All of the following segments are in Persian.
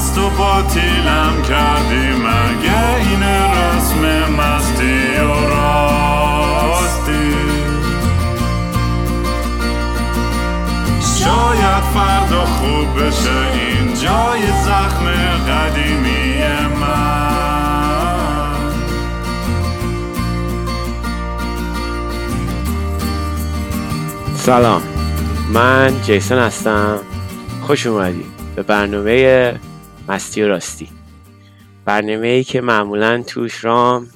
مست و باطیلم کردی مگه این رسم مستی و راستی؟ شاید فردا خوب بشه این جای زخم قدیمی من. سلام. من جیسون هستم. خوش اومدی. به برنامه مستی و راستی. برنامه ای که معمولا توش رام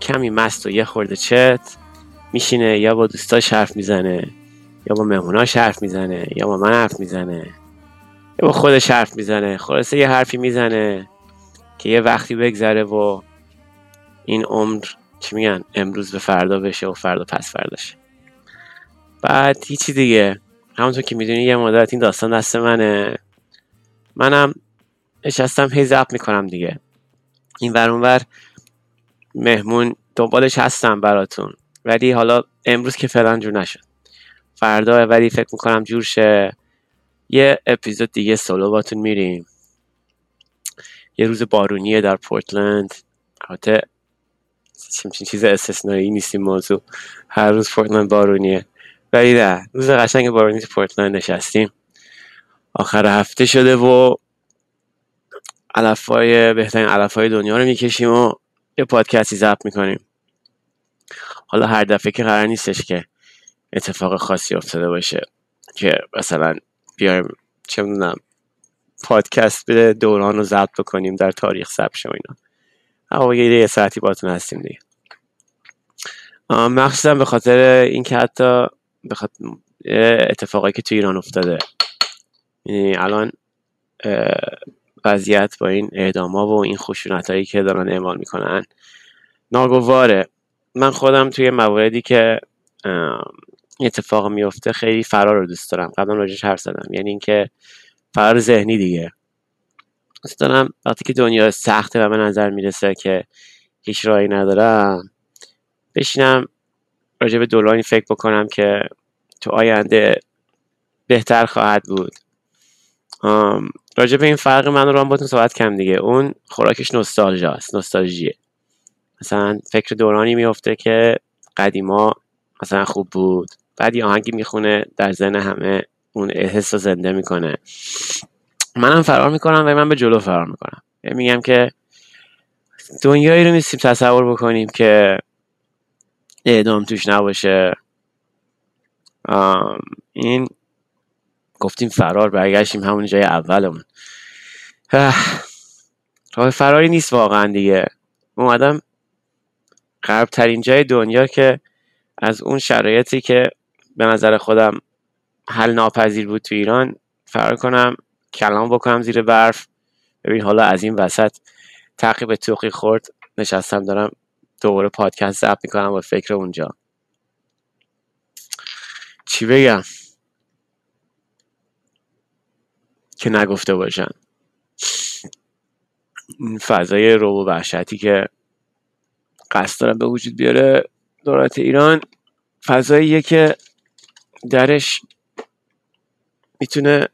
کمی مست و یه خورده چت میشینه یا با دوستاش حرف می‌زنه یا با مهموناش حرف می‌زنه یا با من حرف می‌زنه یا با خودش حرف می‌زنه. خلاصه یه حرفی می‌زنه که یه وقتی بگذره و این عمر چی میگن امروز به فردا بشه و فردا پس فرداشه. بعد هیچی دیگه همونطور که می‌دونی یه مدت این داستان دست منه. منم نشستم هی زب می‌کنم دیگه. این ور مهمون دنبالش هستم براتون. ولی حالا امروز که فعلا جور نشد. فردا ولی فکر می‌کنم جور شه. یه اپیزود دیگه سولو باتون میریم. یه روز بارونیه در پورتلند. البته چیزی چیز استثنایی نیست موضوع. هر روز پورتلند بارونیه. ولی نه روز قشنگ بارونی پورتلند نشستیم. آخر هفته شده و علفای بهترین علفای دنیا رو می‌کشیم و یه پادکستی ضبط می‌کنیم. حالا هر دفعه که قرار نیستش که اتفاق خاصی افتاده باشه که مثلا بیایم چه می‌دونم پادکست به دوران رو ضبط بکنیم در تاریخ ثبت شه اینا. اما یه ساعتی باتون هستیم دیگه. مخصوصا به خاطر اینکه حتی به خاطر اتفاقایی که تو ایران افتاده. یعنی الان وضعیت با این اعداما و این خشونت هایی که دارن اعمال می‌کنن. ناگواره من خودم توی مواردی که اتفاق میفته خیلی فرار رو دوست دارم. قبلا راجعش حرف زدم. یعنی اینکه فرار ذهنی دیگه. دوست دارم وقتی که دنیا سخته و به نظر می‌رسه که هیچ راهی ندارم بشینم راجع به دولانی فکر بکنم که تو آینده بهتر خواهد بود. راجع به این فرق من رو باتون صحبت کم دیگه. اون خوراکش نوستالژا است نوستالژیه. مثلا فکر دورانی میفته که قدیما مثلا خوب بود بعد یه آهنگی می‌خونه در ذهن همه اون احساس رو زنده می‌کنه. منم فرار می‌کنم و من به جلو فرار می‌کنم. یعنی میگم که دنیایی رو نیستیم تصور بکنیم که اعدام توش نباشه. این گفتیم فرار برگشتیم همون جای اولمون. راه فراری نیست واقعا دیگه. اومدم غرب ترین جای دنیا که از اون شرایطی که به نظر خودم حل ناپذیر بود تو ایران فرار کنم کلام بکنم زیر برف. ببین حالا از این وسط تعقیب توقی خورد نشستم دارم دوباره پادکست ضبط می‌کنم با فکر اونجا. چی بگم؟ که نگفته باشن. این فضای رو و وحشتی که قصد دارم به وجود بیاره دولت ایران فضاییه که درش می‌تونه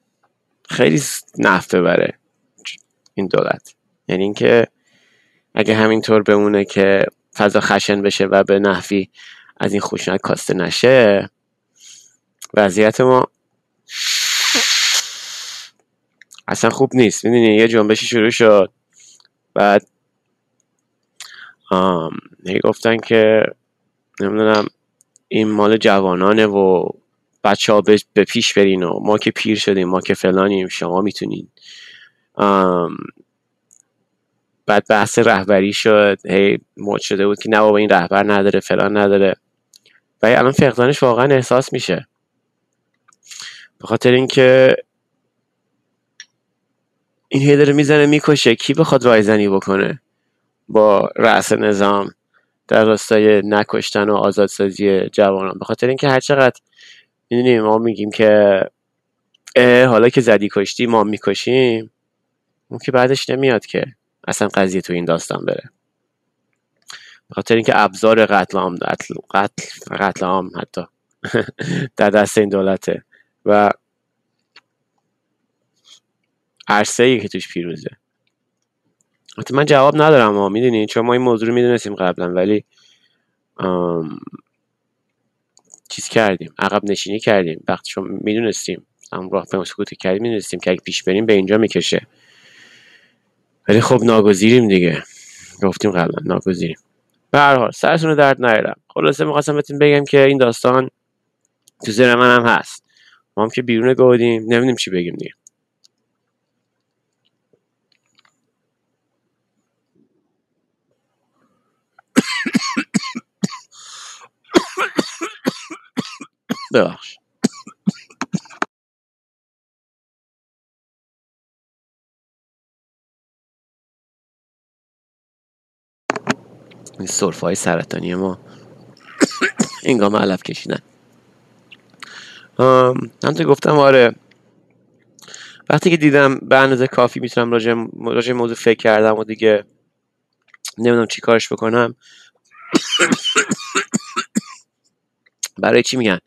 خیلی نفت ببره این دولت. یعنی اینکه اگه همینطور بمونه که فضا خشن بشه و به نحوی از این خشونت کاسته نشه وضعیت ما اصلا خوب نیست. می‌دونی یه جنبشی شروع شد. بعد هی گفتن که نمی‌دونم این مال جوانانه و بچه ها به پیش برین و ما که پیر شدیم ما که فلانیم شما می‌تونین. بعد بحث رهبری شد. هی مد شده بود که نه بابا این رهبر نداره فلان نداره. و الان فقدانش واقعا احساس میشه. به خاطر اینکه این هی داره می‌زنه می‌کشه. کی بخواد رایزنی بکنه؟ با رأس نظام در راستای نکشتن و آزادسازی جوانان. به خاطر اینکه هر چقدر می‌دونیم ما میگیم که حالا که زدی کشتی ما می‌کشیم. اون که بعدش نمیاد که اصلا قضیه تو این داستان بره. به خاطر اینکه ابزار قتل عام قتل قتل, عام حتی در دست این دولته. و عرصه که توش پیروزه. حتی من جواب ندارم ها می‌دونی؟ چون ما این موضوع رو می‌دونستیم قبلا ولی چیز کردیم عقب نشینی کردیم. وقتی شما می‌دونستیم راه به سکوت کردیم می‌دونستیم که اگه پیش بریم به اینجا می‌کشه. ولی خب ناگزیریم دیگه. گفتیم قبلا ناگزیریم. به هر حال سرتون درد نیارم. خلاصه می‌خواستم بهتون بگم که این داستان تو زیر من هم هست. ما هم که بیرون گودیم نمی‌دونیم چی بگیم دیگه. ببخش این صرف های سرطانی ما. اینگاه علف کشیدن. همطور گفتم آره. وقتی که دیدم به اندازه کافی می‌تونم راجع, راجع موضوع فکر کردم و دیگه نمی‌دونم چی کارش بکنم. برای چی میگن؟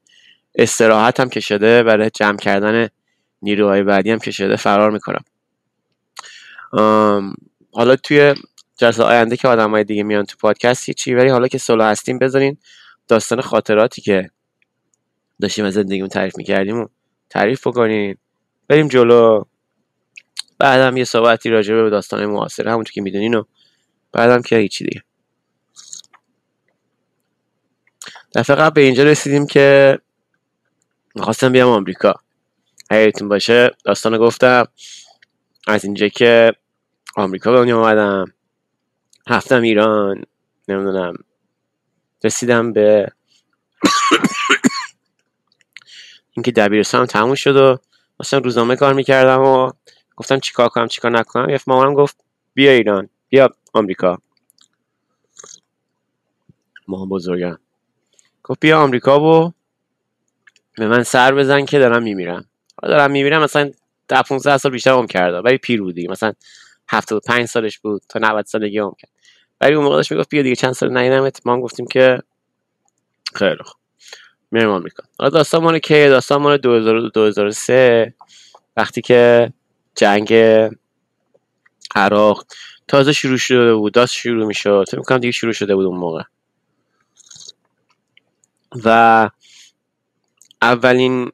استراحت هم که شده برای جمع کردن نیروهای بعدی هم که شده فرار می‌کنم. حالا توی جلسه آینده که آدم های دیگه میان تو پادکست چی ولی حالا که سولو هستیم بذارین داستان خاطراتی که داشتیم از زندگیمون تعریف می‌کردیم و تعریف بکنین. بریم جلو. بعدم یه صحبتی راجع به داستان معاصر همونطور که می‌دونین و بعدم که هیچی دیگه. دفعه قبل به اینجا رسیدیم که می‌خواستم بیام آمریکا. حیرتون باشه داستان گفتم. از اینجا که آمریکا به دنیا آمدم هفتم ایران. نمی‌دونم. رسیدم به اینکه دبیرستانم تموم شد و مثلا روزنامه کار می‌کردم و گفتم چیکار کنم چیکار نکنم. یه مامانم گفت بیا ایران بیا آمریکا. ما بزرگم. گفت بیا آمریکا و به من سر بزن که دارم میمیرم. دارم میمیرم مثلا ده 15 سال بیشتر هم کرده. ولی پیر بودی. مثلا 75 سالش بود تا 90 سالگی هم کرد. ولی اون موقع داشت می‌گفت بیا دیگه چند سال نیدمت. ما گفتیم که خیلی خوب. میرم آمریکا. حالا داستان مال کیه داستان مال 2003 وقتی که جنگ عراق تازه شروع شده بود. داست شروع می‌شد. فکر می‌کنم دیگه شروع شده بود اون موقع. و اولین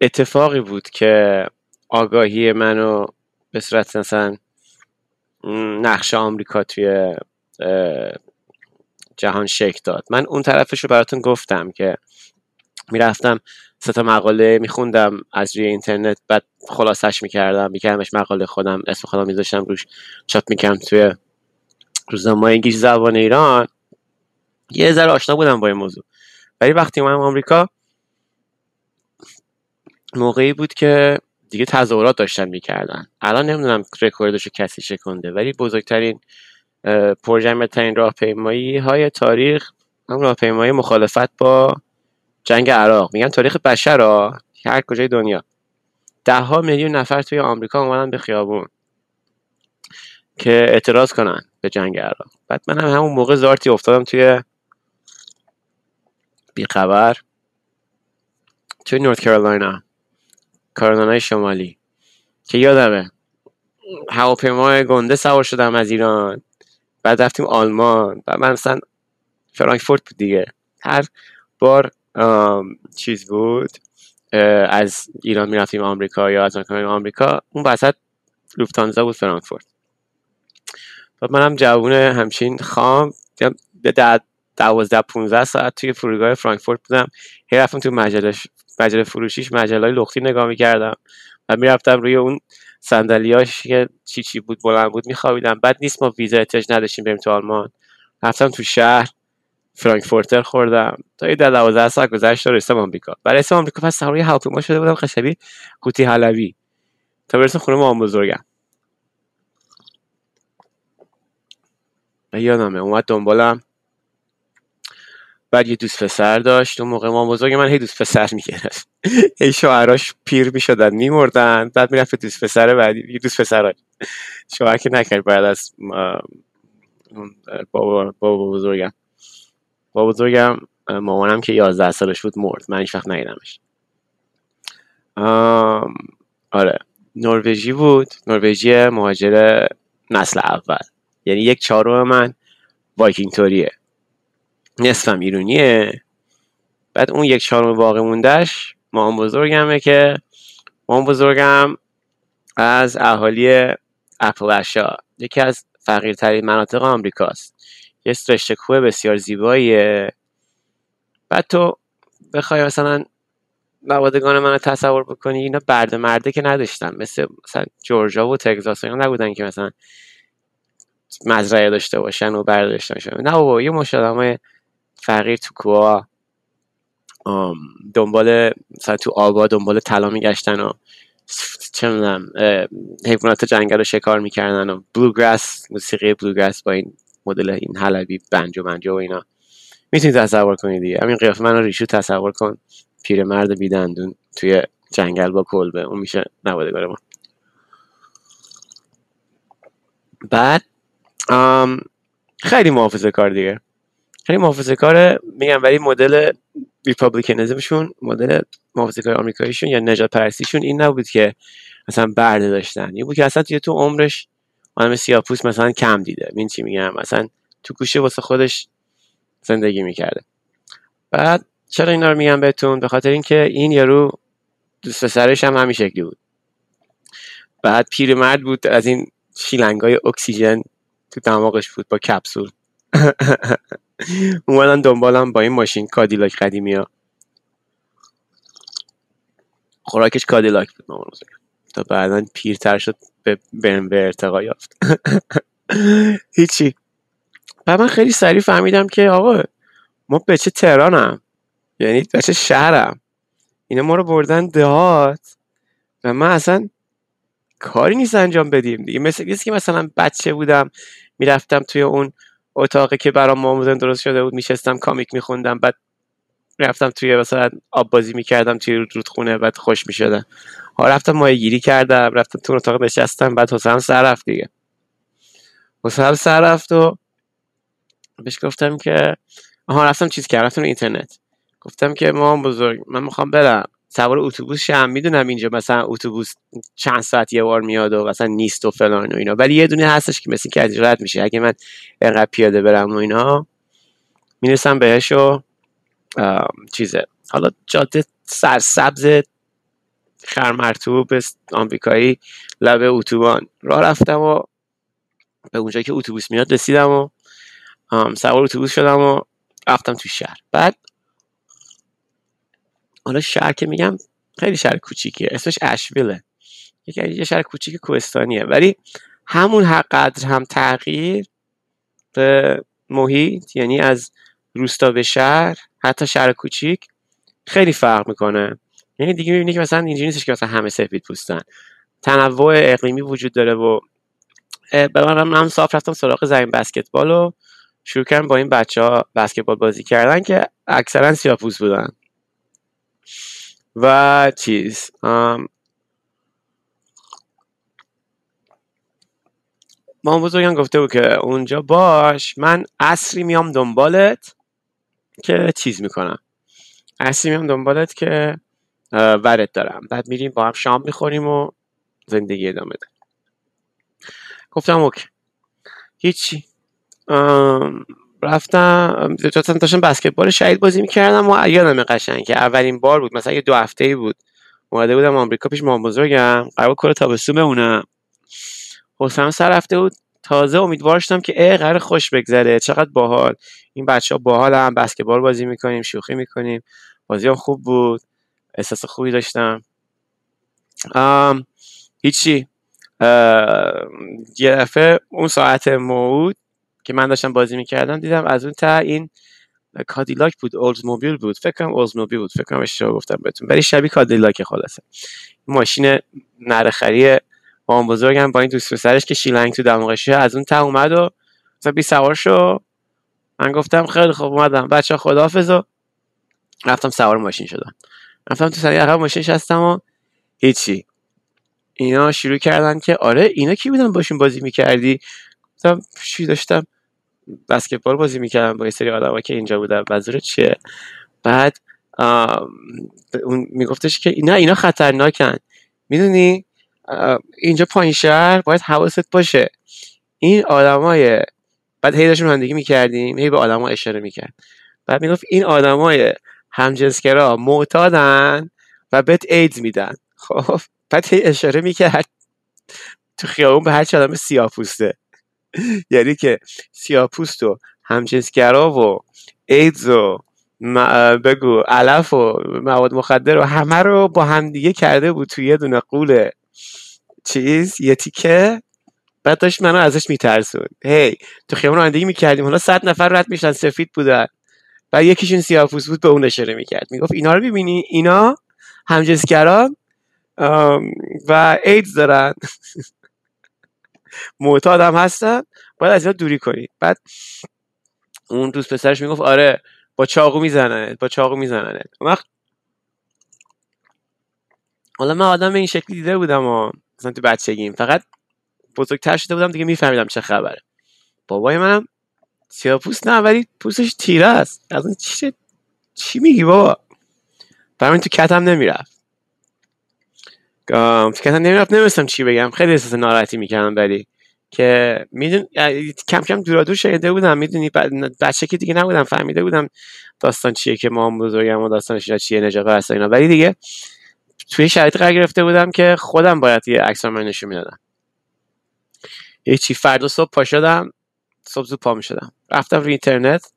اتفاقی بود که آگاهی منو به صورت مثلا نقش آمریکا توی جهان شکل داد. من اون طرفش رو براتون گفتم که می‌رفتم سه تا مقاله میخوندم از روی اینترنت بعد خلاصش می‌کردم میکردمش مقاله خودم اسم خودم میذاشتم روش چاپ می‌کردم توی روزنامه انگلیسی زبان ایران. یه ذره آشنا بودم با این موضوع. ولی وقتی اومدم آمریکا موقعی بود که دیگه تظاهرات داشتن می‌کردن. الان نمی‌دونم رکوردشو کسی شکنده ولی بزرگترین پرجمعترین راهپیمایی های تاریخ هم راهپیمایی مخالفت با جنگ عراق. میگن تاریخ بشر ها هر کجای دنیا. ده ها میلیون نفر توی آمریکا اومدن به خیابون که اعتراض کنن به جنگ عراق. بعد من هم همون موقع زارتی افتادم توی بیخبر توی نورت کرولاینا کارولینای شمالی. که یادمه. هواپیمای گنده سوار شدم از ایران. بعد رفتیم آلمان. و من مثلا فرانکفورت بود دیگه. هر بار چیز بود از ایران می‌رفتیم آمریکا یا از آمریکا اون وسط لوفتانزا بود فرانکفورت. و منم جوون همچین خام به دوازده 15 ساعت توی فرودگاه فرانکفورت بودم. هی رفتم تو مجله مجله فروشیش مجله لختی نگاه می‌کردم. و می‌رفتم روی اون صندلیاش که چی چی بود بلند بود میخوابیدم. بعد نیست ما ویزا احتیاج نداشتیم بریم تو آلمان. رفتم تو شهر فرانکفورتر خوردم. تا یه در دوازده ساعت گذشت رسیدم آمریکا. برای اسم آمریکا پس سوار هواپیما شده بودم خشبی قوطی حلبی. تا برسم خونه مام بزرگم. و یادمه اومد دنبالم. بعد یه دوست پسر داشت. اون موقع ما بزرگ من هی دوست پسر می‌گرفت هی شوهراش پیر می‌شدن میمردن. بعد می‌رفت دوست پسر بعدی. یه دوست پسر شوهر که نکرد بعد از بابا, بابا بزرگم. بابا بزرگم مامانم که 11 سالش بود مرد. من هیچ وقت ندیدمش. آره. نروژی بود. نروژی مهاجر نسل اول. یعنی یک چهارم من وایکینگ توریه نصفم ایرونیه. بعد اون یک چهارم باقی موندهش مام بزرگمه که مام بزرگم از اهالی اپلاشا یکی از فقیرترین مناطق آمریکاست. یه رشته کوه بسیار زیباییه. بعد تو بخوای مثلا نوادگان من تصور بکنی اینا برده مرده که نداشتن. مثل مثلا جورجا و تگزاس اینا نبودن که مثلا مزرعه داشته باشن و برده داشته باشن. نه بابا یه مشت فقیر تو کوه. دنبال مثلا تو آبا دنبال طلا میگشتن و چه می‌دونم حیوانات جنگل رو شکار می‌کردن و بلوگراس موسیقی بلوگراس با این مدل این حلبی بنجو بنجو و اینا. می‌تونید تصور کنید دیگه. همین قیافه من ریشو تصور کن. پیرمرد بیدندون توی جنگل با کلبه. اون میشه نوادگار ما. بعد خیلی محافظه کار دیگه. خیلی محافظه کار میگم ولی مدل ریپابلیکنیزمشون مدل محافظه کار آمریکاییشون یا نجات پرستیشون این نبود که مثلا برده داشتن. یه بود که اصلا توی تو عمرش آدم سیاپوس مثلا کم دیده. این چی میگم؟ مثلا تو گوشه واسه خودش زندگی می‌کرده. بعد چرا اینا رو میگم بهتون؟ به خاطر اینکه این یارو دوست پسرش هم همین شکلی بود. بعد پیرمرد بود از این شیلنگای اکسیژن تو دماغش بود با کپسول. اومدن دنبالم با این ماشین کادیلاک قدیمی ها. خوراکش کادیلاک بود تا بعدا پیرتر شد به BMW ارتقا یافت. هیچی. و من خیلی سریع فهمیدم که آقا ما به چه تهرانم؟ یعنی به چه شهرم؟ اینا ما رو بردن دهات و من اصلا کاری نیست انجام بدیم دیگه. مثل که مثلا بچه بودم می‌رفتم توی اون اتاقی که برام ماموزن درست شده بود میشستم کامیک میخوندم بعد رفتم توی مثلا آب بازی می‌کردم توی رودخونه بعد خوش می‌شدم. ها رفتم مایه گیری کردم رفتم تو اتاق نشستم بعد حسام سر رفت دیگه. حسام سر رفت و بهش گفتم که آها رفتم چیز کردم رفتم اینترنت. گفتم که مام بزرگ من می‌خوام برم. سوار اتوبوس شم می‌دونم اینجا مثلا اتوبوس چند ساعت یه بار میاد و مثلا نیست و فلان و اینا. ولی یه دونه هستش که مثل که رد میشه. اگه من اینقدر پیاده برم و اینا می‌رسم بهش و چیزه. حالا جاده سرسبز خرمرتوب آمریکایی لب اتوبان. راه رفتم و به اونجا که اتوبوس میاد رسیدم و سوار اتوبوس شدم و رفتم تو شهر. بعد حالا شهر که میگم خیلی شهر کوچیکیه. اسمش اشویله. یه شهر کوچیک کوهستانیه. ولی همون حق قدر هم تغییر به محیط یعنی از روستا به شهر حتی شهر کوچیک خیلی فرق می‌کنه. یعنی دیگه می‌بینی که مثلا اینجوری نیستش که مثلا همه سفید پوستن. تنوع اقلیمی وجود داره و من هم صاف رفتم سراغ زمین بسکتبال و شروع کردم با این بچه ها بسکتبال بازی کردن که اکثرا سیاپوس بودن. و چیز ما بزرگم گفته بود که اونجا باش من اصری میام دنبالت که چیز می‌کنم. اصری میام دنبالت که ورد دارم. بعد میریم با هم شام می‌خوریم و زندگی ادامه ده گفتم اوکی. هیچی. رفتم داشتم بسکتبال شهید بازی می‌کردم و یادم قشنگ که اولین بار بود مثلا یه دو هفته ای بود اومده بودم آمریکا پیش مام بزرگم قرار کل تابستون بمونم. حسام سر رفته بود تازه امیدوار شدم که ای قرار خوش بگذره چقدر باحال. این بچه ها باحال هم بسکتبال بازی می‌کنیم شوخی می‌کنیم. بازی هم خوب بود احساس خوبی داشتم. هیچی. یه دفعه اون ساعت موعود که من داشتم بازی می‌کردم دیدم از اون تا این کادیلاک بود موبیل بود. فکر کنم موبیل بود فکر کنم اشتباه گفتم بهتون. ولی شبیه کادیلاک خلاصه. ماشین نرخری مام بزرگم با این دوست پسرش که شیلنگ تو دماغشه از اون تا اومد و مثلا بی سوار شو من گفتم خیلی خوب اومدم. بچه خداحافظ و رفتم سوار ماشین شدم. رفتم تو سری عقب ماشین شستم و هیچی. اینا شروع کردن که آره اینا کی بودن باشون بازی می‌کردی؟ گفتم چی داشتم؟ بسکتبال بازی می‌کردم با یه سری آدم که اینجا بودن. وزیر چیه؟ بعد اون میگفتش که نه اینا خطرناکن. می‌دونی؟ اینجا پایین شهر باید حواست باشه. این آدمای بعد هی داشتیم رانندگی می‌کردیم هی به آدما اشاره می‌کرد. بعد می‌گفت این آدمای همجنسگرا معتادن و بهت ایدز میدن. خب بعد هی اشاره می‌کرد. تو خیابون به هر چه آدم سیاپوسته یعنی که سیاپوست و همجنسگرا و ایدز و بگو علف و مواد مخدر و همه رو با همدیگه کرده بود توی یه دونه قول چیز یه تیکه. بعد داشت منو ازش میترسون. هی تو خیابون رانندگی می‌کردیم. حالا صد نفر رد میشن سفید بودن. و یکیشون سیاپوس بود به اون اشاره می‌کرد. می‌گفت اینا رو می‌بینی؟ اینا همجنسگران و ایدز دارن. معتاد هم هستن باید از اینا دوری کنید بعد اون دوست پسرش می‌گفت آره با چاقو می‌زنن با چاقو می‌زنن وقت حالا من آدم این شکلی دیده بودم و مثلا تو بچگیم. فقط بزرگتر شده بودم دیگه میفهمیدم چه خبره. بابای منم سیاپوست نه ولی پوستش تیره است. از این چی, چی میگی بابا؟ برای تو کتم نمی‌رفت. کتم نمی‌رفت نمیستم چی بگم. خیلی احساس ناراحتی می‌کردم ولی که میدون کم کم دورا دور شنیده بودم. می‌دونی بچه که دیگه نبودم فهمیده بودم داستان چیه که ما بزرگم و داستانش چیه نجات پرست اینا. ولی دیگه توی شرایط قرار گرفته بودم که خودم باید یه عکس من نشون می‌دادم. یه چی فردا صبح پا شدم صبح زود پا می شدم رفتم روی اینترنت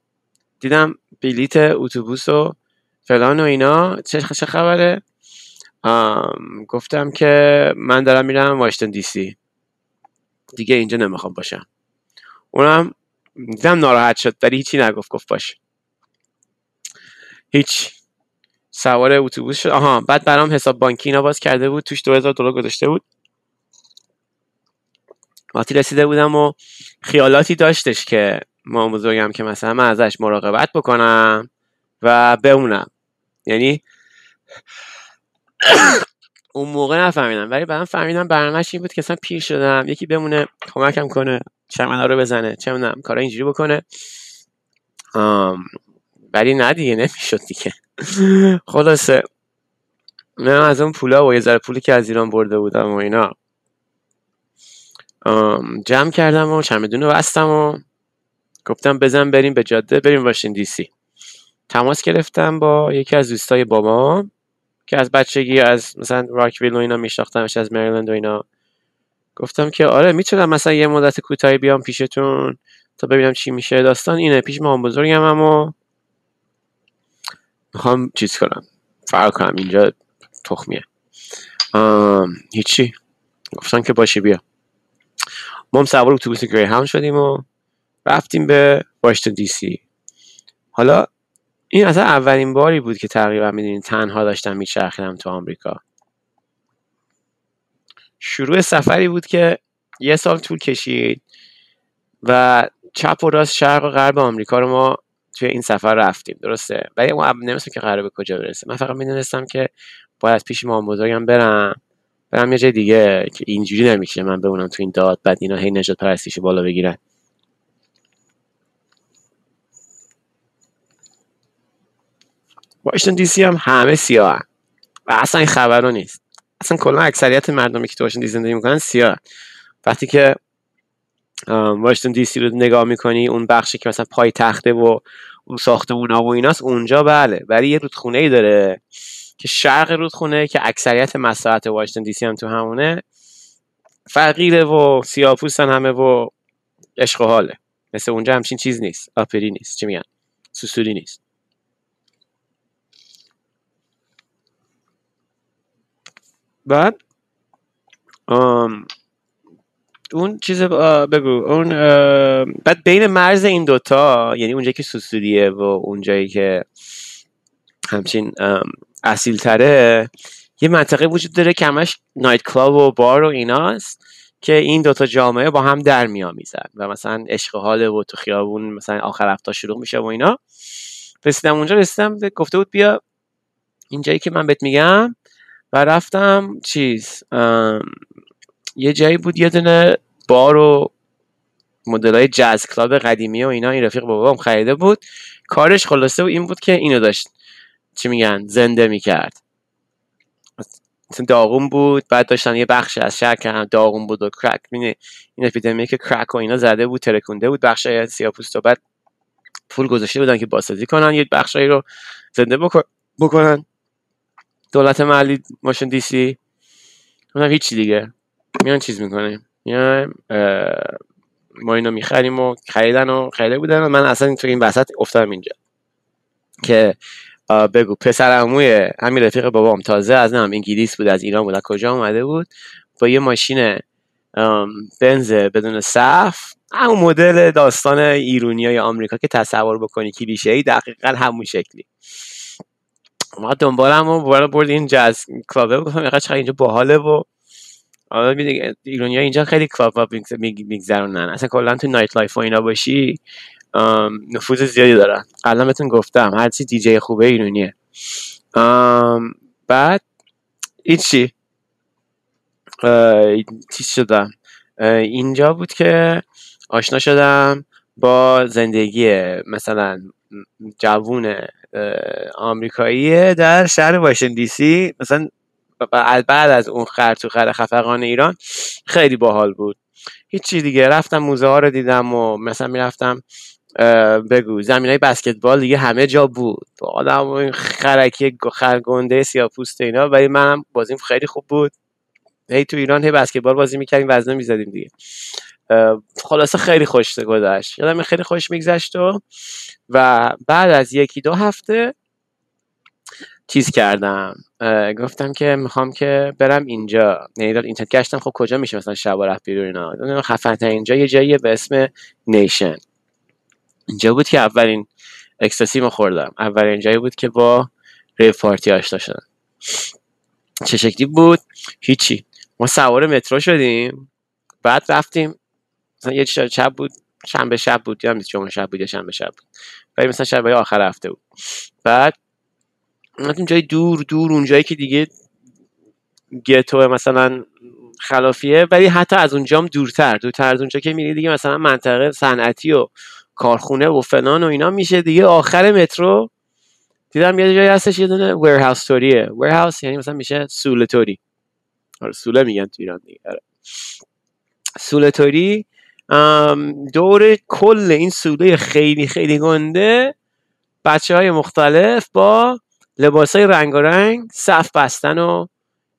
دیدم بلیت اتوبوس و فلان و اینا. چه خبره؟ گفتم که من دارم میرم واشنگتن دی سی. دیگه اینجا نمی‌خوام باشم. اونم دیدم ناراحت شد ولی هیچی نگفت گفت باش هیچ سوار اتوبوس شد. آها بعد برام حساب بانکی اینا باز کرده بود. توش 2000 دلار گذاشته بود. وقتی رسیده بودم و خیالاتی داشتش که ما بزرگم که مثلا من ازش مراقبت بکنم و بمونم. یعنی اون موقع نفهمیدم ولی بعدم فهمیدم برنامهش این بود که اصلا پیر شدم یکی بمونه کمکم کنه چمنا رو بزنه چه می‌دونم کارا اینجوری بکنه. ولی نه دیگه نمی‌شد دیگه. خلاصه من از اون پولا و یه ذره پولی که از ایران برده بودم و اینا جمع کردم و چمدون رو بستم و گفتم بزن بریم به جاده بریم واشنگتن دی سی. تماس گرفتم با یکی از دوستای بابا که از بچگی از مثلا راکویل و اینا میشناختمش از مریلند و اینا. گفتم که آره می‌تونم مثلا یه مدت کوتاهی بیام پیشتون تا ببینم چی میشه. داستان اینه پیش مام بزرگم اما می‌خوام چیز کنم. فرق کنم. اینجا تخمیه. هیچی. گفتن که باشه بیا. ما هم سوار اتوبوس گری هم شدیم و رفتیم به واشنگتن دی سی. حالا این اصلا اولین باری بود که تقریبا می‌دونین تنها داشتم میچرخیدم تو آمریکا. شروع سفری بود که یه سال طول کشید و چپ و راست شرق و غرب آمریکا رو ما توی این سفر رفتیم درسته؟ ولی ما نمیستم که قرار به کجا برسه. من فقط می‌دونستم که باید پیش مام بزرگم برم. برم یه جای دیگه که اینجوری نمیشه من بمونم تو این داد بعد اینا هی نجات پرستیش بالا بگیرن. واشنگتن دی سی هم همه سیاه و اصلا این خبرو نیست. اصلا کلا اکثریت مردمی که تو واشنگتن دی زندگی می‌کنن سیاه وقتی که واشنگتن دی سی رو نگاه می‌کنی اون بخشی که مثلا پای تخته و اون ساختمونا و ایناست اونجا بله. ولی یه رودخونه ای داره که شرق رودخونه که اکثریت مساحت واشنگتن دی سی هم تو همونه. فقیره و سیاپوستن همه و عشق و حاله. مثل اونجا همچین چیز نیست. آپری نیست. چی میگن؟ سوسوری نیست. بعد اون چیز بگو. اون بعد بین مرز این دوتا یعنی اونجایی که سوسوریه و اونجایی که همچین اصیل تره یه منطقه وجود داره که همش نایت کلاب و بار و ایناست که این دوتا جامعه با هم در میآمیزن و مثلا عشق حال و تو خیابون مثلا آخر هفته شروع میشه و اینا. رسیدم اونجا رسیدم گفته بود بیا اینجایی که من بهت میگم. و رفتم چیز یه جایی بود یه دونه بار و مدل های جاز کلاب قدیمی و اینا این رفیق بابام خریده بود. کارش خلاصه و این بود که اینو داشت چی میگن زنده می‌کرد. داغون بود بعد داشتن یه بخش از شهر که داغون بود و کرک این اپیدمی که کرک و اینا زده بود ترکونده بود بخش سیاپوست و بعد پول گذاشته بودن که بازسازی کنن یه بخشایی رو زنده بکنن. دولت محلی ماشین دی سی. اونم هیچی دیگه. میان چیز می‌کنیم میان ما اینو می‌خریم و خریدن و خریده بودن من اصلا تو این وسط افتادم اینجا. که بگو پسر عموی همین رفیق بابام تازه از نام انگلیس بود از ایران بود. از کجا اومده بود؟ با یه ماشین بنز بدون صف همون مدل داستان ایرونی های آمریکا که تصور بکنی کلیشه ای دقیقا همون شکلی. ما دنبالم و برد این jazz club ه گفتم چقدر اینجا باحاله و آره ایرونیا اینجا خیلی club میگردونن. اصلا کلا تو night life و اینا باشی نفوذ زیادی دارن. قبلا بهتون گفتم هر چی دیجی خوبه ایرونیه. بعد چی چیز شدم. اینجا بود که آشنا شدم با زندگی مثلا جوون آمریکایی در شهر واشنگتن دی سی. مثلا بعد از اون خر خفقان ایران خیلی باحال بود. هیچی دیگه. رفتم موزه ها رو دیدم و مثلا می‌رفتم بگو زمین های بسکتبال دیگه همه جا بود. آدم خرکی خرگنده سیاپوست اینا. ولی منم بازیم خیلی خوب بود. هی تو ایران هی بسکتبال بازی می‌کردیم وزنه می‌زدیم دیگه. خلاصه خیلی خوش گذشت. یادم خیلی خوش میگذشت و و بعد از یکی دو هفته چیز کردم. گفتم که می‌خوام که برم اینجا. یعنی اینترنت گشتم خب کجا میشه مثلا شب رفت بیرون اینا؟ خفن اینجا یه جایی به اسم نیشن. اینجا بود که اولین اکستاسی ما خوردم. اولین جایی بود که با ریف پارتی آشنا شدم. چه شکلی بود؟ هیچی. ما سوار مترو شدیم. بعد رفتیم مثلا یه شب بود شنبه شب بود یا جمعه شب بود یا شنبه شب بود. ولی مثلا شب آخر هفته بود. بعد اون جای دور دور اونجایی که دیگه گتو مثلا خلافیه ولی حتی از اونجام دورتر دورتر از اونجا که میری دیگه مثلا منطقه صنعتی و کارخونه و فلان و اینا میشه دیگه. آخر مترو دیدم یه جایی هستش یه دونه ویرهاوس توریه. ویرهاوس یعنی مثلا میشه سوله توری. آره سوله میگن تو ایران دیگه. آره. سوله توری دور کل این سوله خیلی خیلی گنده بچه های مختلف با لباس های رنگ و رنگ صف بستن و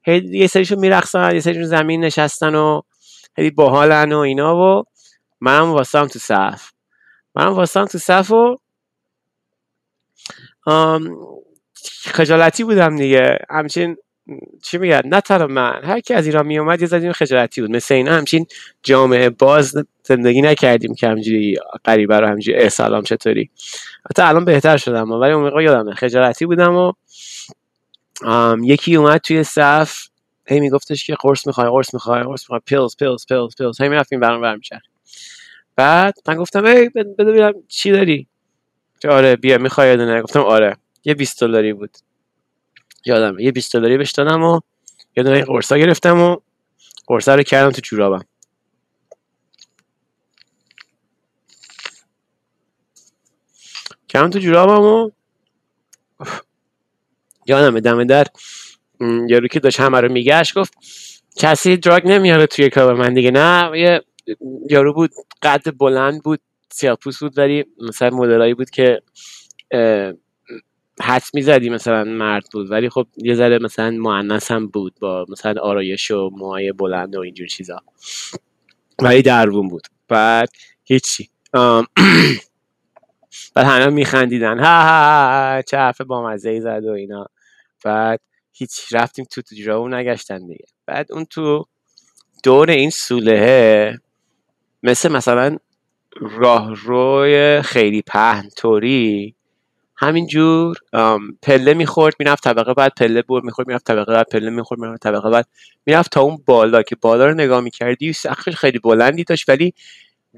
یه سریشون میرقصن یه سریشون زمین نشستن و خیلی باحالن و اینا و منم واسم تو صف. منم واسم تو صف و خجالتی بودم دیگه. همچین چی میگن؟ نه تنها من. هر کی از ایران می اومد یه ذره خجالتی بود. مثل اینا همچین جامعه باز زندگی نکردیم که همجوری غریبه رو همجوری سلام چطوری. حتی الان بهتر شدم ولی اون موقع یادمه. خجالتی بودم و یکی اومد توی صف هی میگفتش که قرص می‌خوای قرص می‌خوای قرص می‌خوای. pills pills pills pills هی می‌رفتیم برام برم بعد من گفتم ای بده ببینم چی داری. آره بیا می‌خوای یه گفتم آره. یه 20 دلاری بود. یادم یه 20 دلاری بهش دادم و یه دونه قرصا گرفتم و قرصا رو کردم تو جورابم. کردم تو جورابم و یادم دم در یارو که داشت همه رو میگشت گفت کسی دراگ نمیاره توی کار من دیگه. نه یه یارو بود قد بلند بود سیاپوس بود ولی مثلا مدلایی بود که حد می‌زدی مثلا مرد بود ولی خب یه ذره مثلا معنس هم بود با مثلا آرایش و موهای بلند و اینجور چیزا. ولی دروون بود. بعد هیچی. بعد همه میخندیدن. ها ها چه حرف با مزه زد و اینا. بعد هیچ رفتیم تو تو نگشتن دیگه. بعد اون تو دور این سوله مثل مثلا راهروی خیلی پهن طوری همینجور پله می‌خورد می‌رفت طبقه بعد پله بود می‌خورد می‌رفت طبقه بعد پله می‌خورد می‌رفت طبقه بعد می‌رفت تا اون بالا که بالا رو نگاه می‌کردی سقفش خیلی بلندی داشت ولی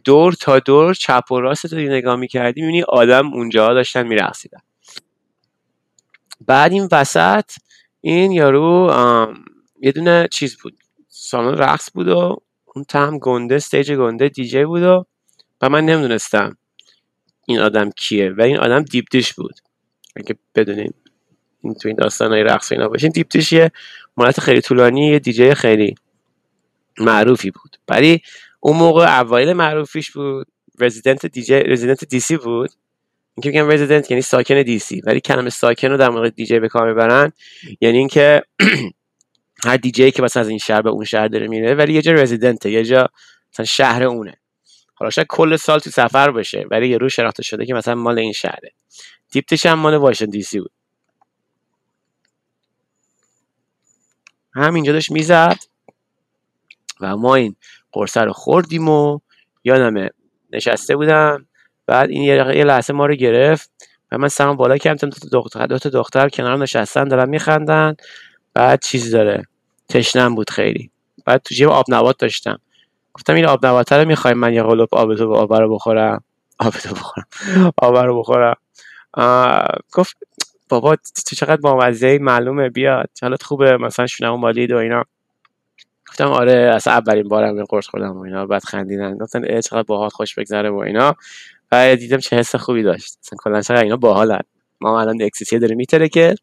دور تا دور چپ و راست رو نگاه می‌کردی می‌بینی آدم اونجا داشتن میرقصیدن. بعد این وسط این یارو یه دونه چیز بود سالن رقص بود و اون تم گنده stage گنده دیجی بود و و من نمی‌دونستم. این آدم کیه؟ و این آدم Deep Dish بود. اگه بدونین این تو این داستان های رقص اینا باشین Deep Dish یه مدت خیلی طولانی یه دیجی خیلی معروفی بود. ولی اون موقع اوایل معروفیش بود. resident DJ resident DC بود. اینکه میگم رزیدنت یعنی ساکن دیسی ولی کلمه ساکن رو در مورد دیجی به کار می‌برن. یعنی اینکه هر دیجی که مثلا از این شهر به اون شهر داره میره ولی یه جا رزیدنته یه جا مثلا شهر اونه. حالا شاید کل سال تو سفر باشه ولی یه رو شناخته شده که مثلا مال این شهره. دیپتش هم مال واشنگتن دی سی بود. همینجا داشت می‌زد و ما این قرصه رو خوردیم و یادمه نشسته بودم. بعد این یه لحظه ما رو گرفت و من سرم بالا کردم دو دختر دو دختر کنارم نشستن دارن میخندن. بعد چیزی داره. تشنم بود خیلی. بعد تو جیب آب نبات داشتم. گفتم این آب نبات رو می‌خوای من یه قلوب آب تو آب رو بخورم. آب تو بخورم. آب رو بخورم. گفت بابا تو چقدر با معلومه بیاد. حالت خوبه مثلا شونه مالید و اینا. گفتم آره اصلا اولین بارم این قرص خوردم و اینا بعد خندیدن. گفتن ای چقدر باحال خوش بگذره و اینا. و دیدم چه حس خوبی داشت. اصلا کلا چقدر اینا باحالن. ما الان اکسیسی داره میتره که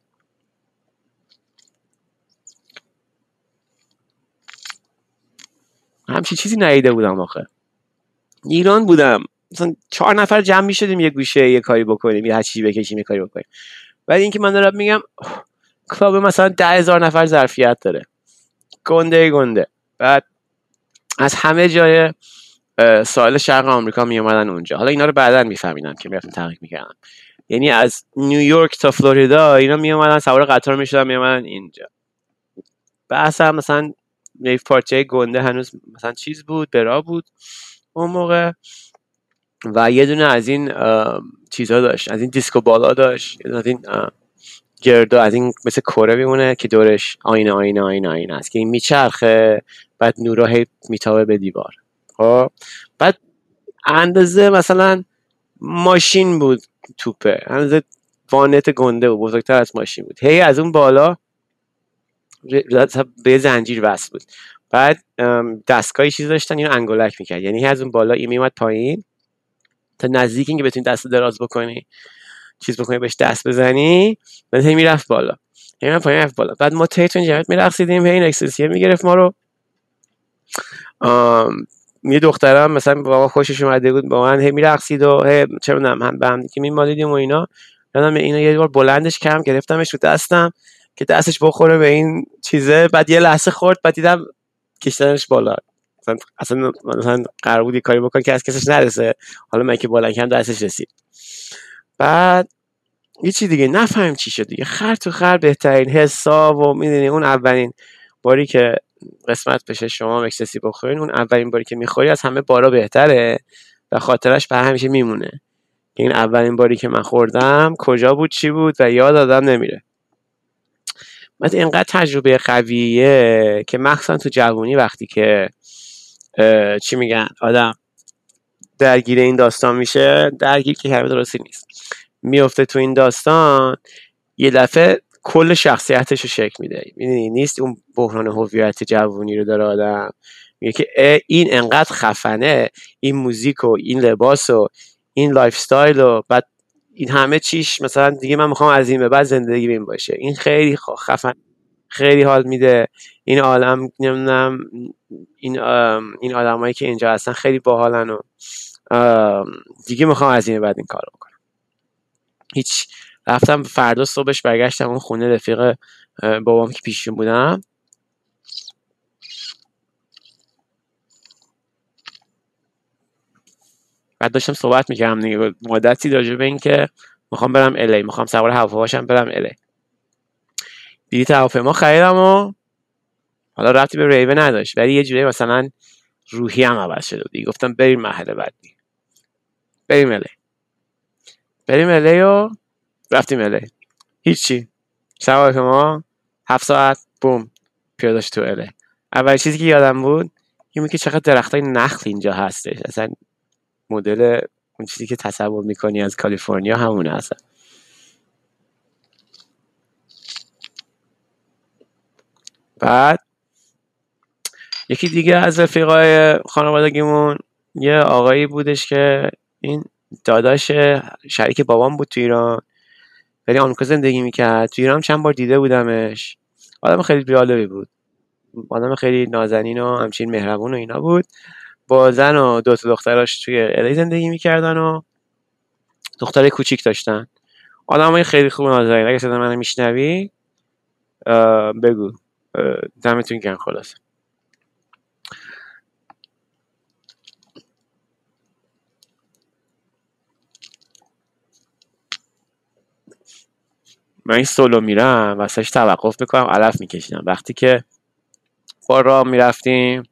همچی چیزی ندیده بودم آخه. ایران بودم. مثلا چهار نفر جمع می شدیم یه گوشه یه کاری بکنیم یه هرچی بکشیم یه کاری بکنیم. ولی اینکه من دارم میگم کلاب مثلا ده هزار نفر ظرفیت داره. گنده گنده. بعد از همه جای ساحل شرق آمریکا می اومدن اونجا. حالا اینا رو بعدا میفهمیدم که می‌رفتم تحقیق می‌کردم یعنی از نیویورک تا فلوریدا اینا می اومدن سوار قطار می‌شدن می اومدن اینجا. بحث هم مثلا یه پارچه گنده هنوز مثلا چیز بود برا بود اون موقع و یه دونه از این چیزها داشت از این دیسکو بالا داشت از این گردو از این مثل کره میمونه که دورش آینه آینه آینه آینه است که این میچرخه بعد نورا هی میتابه به دیوار. خب؟ بعد اندازه مثلا ماشین بود توپه اندازه وانت گنده و بزرگتر از ماشین بود. هی از اون بالا به زنجیر وصل بود. بعد دستگاهی چیز داشتن اینو انگولک می‌کرد. یعنی از اون بالا این میومد پایین تا نزدیک اینکه بتونی دست دراز بکنی چیز بکنی بهش دست بزنی بعد هی می‌رفت بالا. هی پایین رفت بالا. بعد ما تیتون جمعیت میرقصیدیم هی این اکسسیه می‌گرفت ما رو. یه دخترم مثلا با ما خوشش اومده بود با من هی میرقصید و هی چه هم به هم که میمالیدیم و اینا. یادم اینو یه بار بلندش کردم گرفتمش رو دستم. که دستش بخوره به این چیزه بعد یه لحظه خورد بعد دیدم کشتنش بالا. اصلا مثلا قرار بود کاری بکن که از کسش نرسه. حالا من که بالا کم دستش رسید. بعد یه چی دیگه نفهم چی شد دیگه. خر تو خر بهترین حساب و می‌دونی اون اولین باری که قسمت بشه شما مکسسی بخورین اون اولین باری که می‌خوری از همه بارا بهتره و خاطرش به همیشه میمونه. این اولین باری که من خوردم کجا بود چی بود و یاد آدم نمیره. بعد اینقدر تجربه قویه که مخصوصا تو جوانی وقتی که چی میگن آدم درگیر این داستان میشه درگیر که کلمه درستی نیست. میفته تو این داستان یه دفعه کل شخصیتش رو شکل میده. می‌دونی نیست اون بحران هویت جوونی رو داره آدم. میگه که این انقدر خفنه. این موزیک و این لباس و این lifestyle و بعد این همه چیش مثلا دیگه من می‌خوام از این به بعد زندگیم باشه. این خیلی خفن خیلی حال میده. این عالم نمی‌دونم این این آدمایی که اینجا هستن خیلی باحالن و دیگه می‌خوام از این بعد این کارو بکنم. هیچ رفتم فردا صبحش برگشتم اون خونه رفیق بابام که پیشون بودم. بعد داشتم صحبت می‌کردم دیگه. مدتی راجع به این که می‌خوام برم الی می‌خوام سوار هواپیماشم برم الی بلیط هواپیما خریدم و حالا رفتی به ریوه نداشت. ولی یه جوری مثلا روحی هم عوض شده دیگه گفتم بریم محله بعدی. بریم الی بریم الی و رفتیم الی هیچی. شب ما هفت ساعت بوم پیاده تو الی اول چیزی که یادم بود این که چقدر درخت های نخل اینجا هستش. اصلا مدل اون چیزی که تصور می‌کنی از کالیفرنیا همونه اصلا. بعد یکی دیگه از رفیقای خانوادگیمون یه آقایی بودش که این داداش شریک بابام بود تو ایران ولی آمریکا زندگی می‌کرد. تو ایران چند بار دیده بودمش. آدم خیلی جالبی بود. آدم خیلی نازنین و همچین مهربون و اینا بود. با زن و دو تا دختراش توی الی زندگی می‌کردن و دختر کوچیک داشتن. آدم های خیلی خوب نازنین اگه صدا منو میشنوی بگو. دمتون گرم خلاص من این سولو میرم واسهش توقف می‌کنم علف میکشیدم. وقتی که با راه می‌رفتیم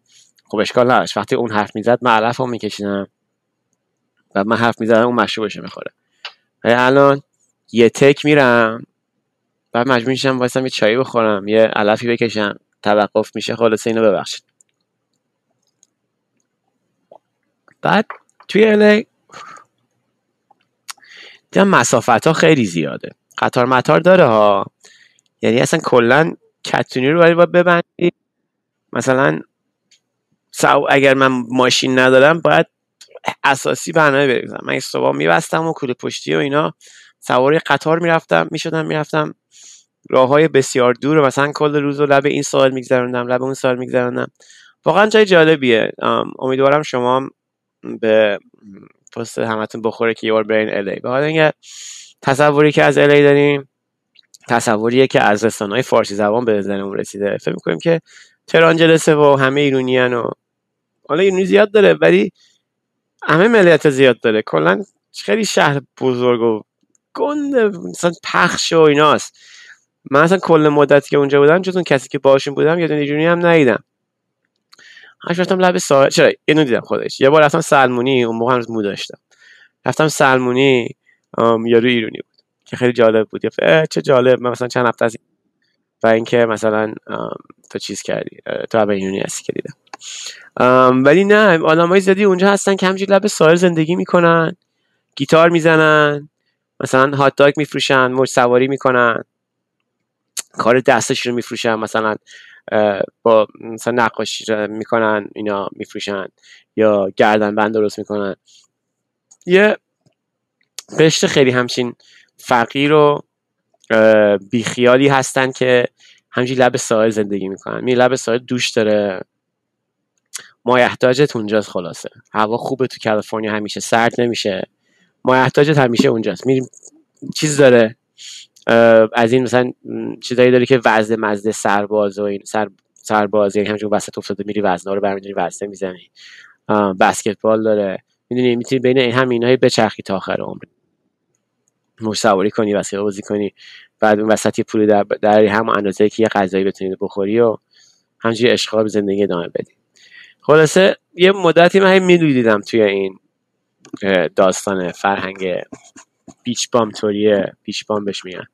خب اشکال نداشت. وقتی اون حرف می‌زد من علف رو میکشیدم. و من حرف می‌زدم اون مشروبش می‌خوره. ولی الان یه تک میرم. بعد مجبور میشم واسم یه چایی بخورم یه علفی بکشم. توقف میشه خلاص اینو ببخشید. بعد توی الی دیدم مسافت ها خیلی زیاده. قطار مطار داره ها. یعنی اصلا کلا کتونی رو باید ببندی. مثلا اگر من ماشین ندارم باید اساسی برنامه بریزم. من صبح میبستم و کوله پشتی و اینا. سواری قطار می‌رفتم می‌شدم می‌رفتم. راه های بسیار دور مثلا کل روز و لب این سال میگذروندم لب اون سال میگذروندم. واقعا جای جالبیه. امیدوارم شما به پست همتون بخوره که یور برین الی به حال تصوری که از الی داریم تصوریه که از رسانه‌های فارسی زبان به ذهنمون رسیده. فکر می‌کنیم که ترانجلسه و همه ایرونیان و حالا ایرونی زیاد داره ولی همه ملیت زیاد داره. کلا خیلی شهر بزرگ و گنده مثلا پخش و ایناست. من اصلا کل مدتی که اونجا بودم جز اون کسی که باشون بودم یه دونه هم ندیدم. هاش رفتم لب ساحل چرا؟ اینو دیدم خودش. یه بار رفتم سلمونی اون موقع هنوز مو داشتم. رفتم سلمونی یارو ایرونی بود که خیلی جالب بود. چه جالب من مثلا چند هفته از و اینکه مثلا تو چیز کردی تو اول ایرونی هستی که دیدم. ولی نه های زیادی اونجا هستن که همجوری لب ساحل زندگی می‌کنن گیتار می‌زنن مثلا هات داگ میفروشن موج سواری می‌کنن کار دستش رو میفروشن مثلا با مثلا نقاشی می‌کنن اینا میفروشن یا گردن بند درست می‌کنن. یه قشت خیلی همچین فقیر و بیخیالی هستن که همچین لب ساحل زندگی می‌کنن. می لب ساحل دوش داره. مایحتاجت اونجاست خلاصه. هوا خوبه تو کالیفرنیا همیشه سرد نمیشه. مایحتاجت همیشه اونجاست. میریم چیز داره از این مثلا چیزایی داره که وزن مزده سرباز و این سر سرباز یعنی همچون وسط افتاده میری وزنه رو برمیداری وزنه می‌زنی. بسکتبال داره. می‌دونی می‌تونی بین این هم اینهای بچرخی تا آخر عمر. موش سواری کنی وسیقه بازی کنی. بعد اون وسط یه پولی در, در هم اندازه که یه غذایی بتونی بخوری و همجوری اشغال زندگی ادامه بدی. خلاصه یه مدتی من میدویدیدم توی این داستان فرهنگ بیچ بام توریه بیچ بام بهش میگن.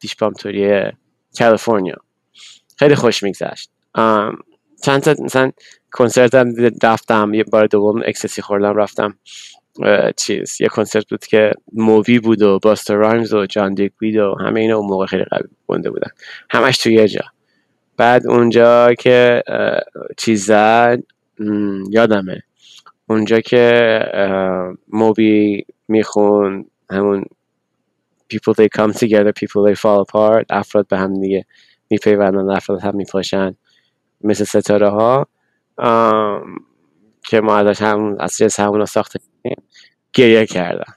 بیچ بام توریه کالیفرنیا. خیلی خوش میگذشت. چند تا مثلا کنسرت هم رفتم یه بار دوم ecstasy خوردم رفتم چیز یه کنسرت بود که Moby بود و Busta Rhymes و John Digweed و همه اینا اون موقع خیلی قوی گنده بودن. همش توی یه جا. بعد اونجا که چیز زد یادمه. اونجا که Moby میخون همون people they come together people they fall apart افراد به هم دیگه میپیوندن افراد هم میپاشن مثل ستاره ها که ما ازش هم از جنس همون ساخته گریه کردم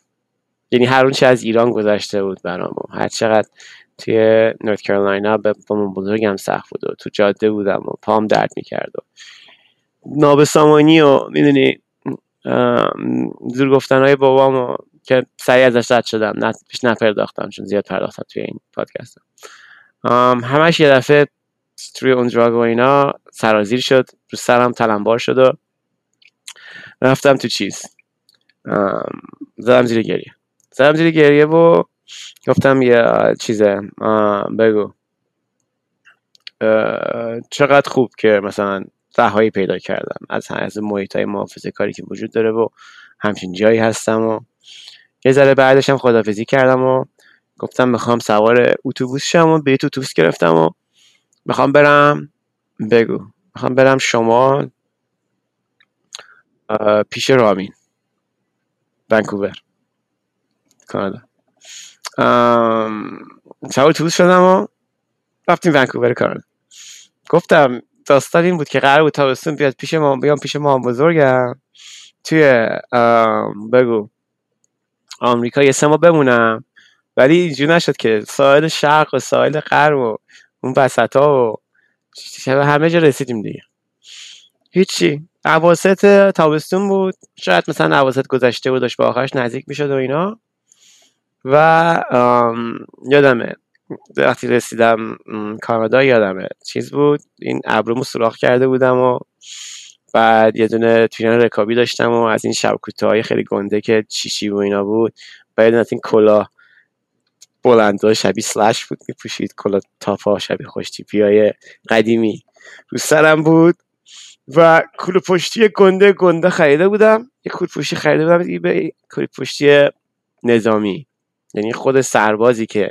یعنی هر اون چه از ایران گذشته بود برامو هر چقدر توی نورت کرولاینا به پامون بزرگم سخت بود و تو جاده بودم و پام درد می‌کرد و نابسامانی و می‌دونی زور گفتنهای بابامو که سریع ازش رد شدم نه پیش نپرداختم چون زیاد پرداختم توی این پادکست. همش یه دفعه توی اون دراگ و اینا سرازیر شد رو سرم تلمبار شد و رفتم تو چیز. زدم زیر گریه. زدم زیر گریه و گفتم یه چیزه. بگو. چقدر خوب که مثلا رهایی پیدا کردم. از از محیط های محافظه کاری که وجود داره و همچین جایی هستم و یه ذره بعدش هم خدافزی کردم و گفتم می‌خوام سوار اتوبوس شم و به اتوبوس گرفتم و می‌خوام برم بگو. می‌خوام برم شمال پیش رامین ونکوور کانادا. شب اتوبوس شدم و رفتیم ونکوور کار. گفتم داستان این بود که قرار بود تابستون بیاد پیش ما بیام پیش ما بزرگم. توی بگو. آمریکا یه سه ماه بمونم. ولی اینجوری نشد که ساحل شرق و ساحل غرب و اون وسط ها و همه جا رسیدیم دیگه. هیچی. عواسط تابستون بود. شاید مثلا عواسط گذشته بود داشت با آخرش نزدیک می‌شد و اینا. و یادمه وقتی رسیدم کانادا یادمه. چیز بود؟ این ابرومو سوراخ کرده بودم و بعد یه دونه تویان رکابی داشتم و از این شب های خیلی گنده که چیچی و اینا بود بعد این کلا بلنده شبیه سلش بود میپوشید کلا تاپا شبیه خوشتیپی های قدیمی رو سرم بود و کل پشتی گنده گنده خریده بودم. یه کل پشتی خریده بودم به کل پشتی نظامی. یعنی خود سربازی که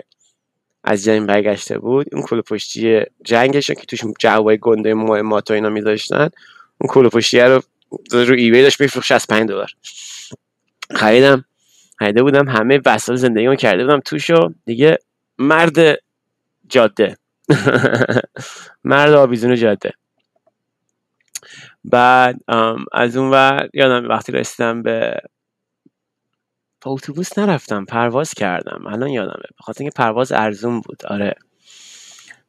از جنگ برگشته بود اون کل پشتی جنگش که توش جوای گنده مهمات و اینا میذاشتن اون کل پشتی رو رو ایبی داشت میفروخت 65 دلار. خریدم خریده بودم همه وسایل زندگیمو کرده بودم توشو دیگه مرد جاده. مرد آویزون جاده. بعد از اون ور یادم وقتی رسیدم به با اتوبوس نرفتم پرواز کردم. الان یادمه. به خاطر اینکه پرواز ارزون بود. آره.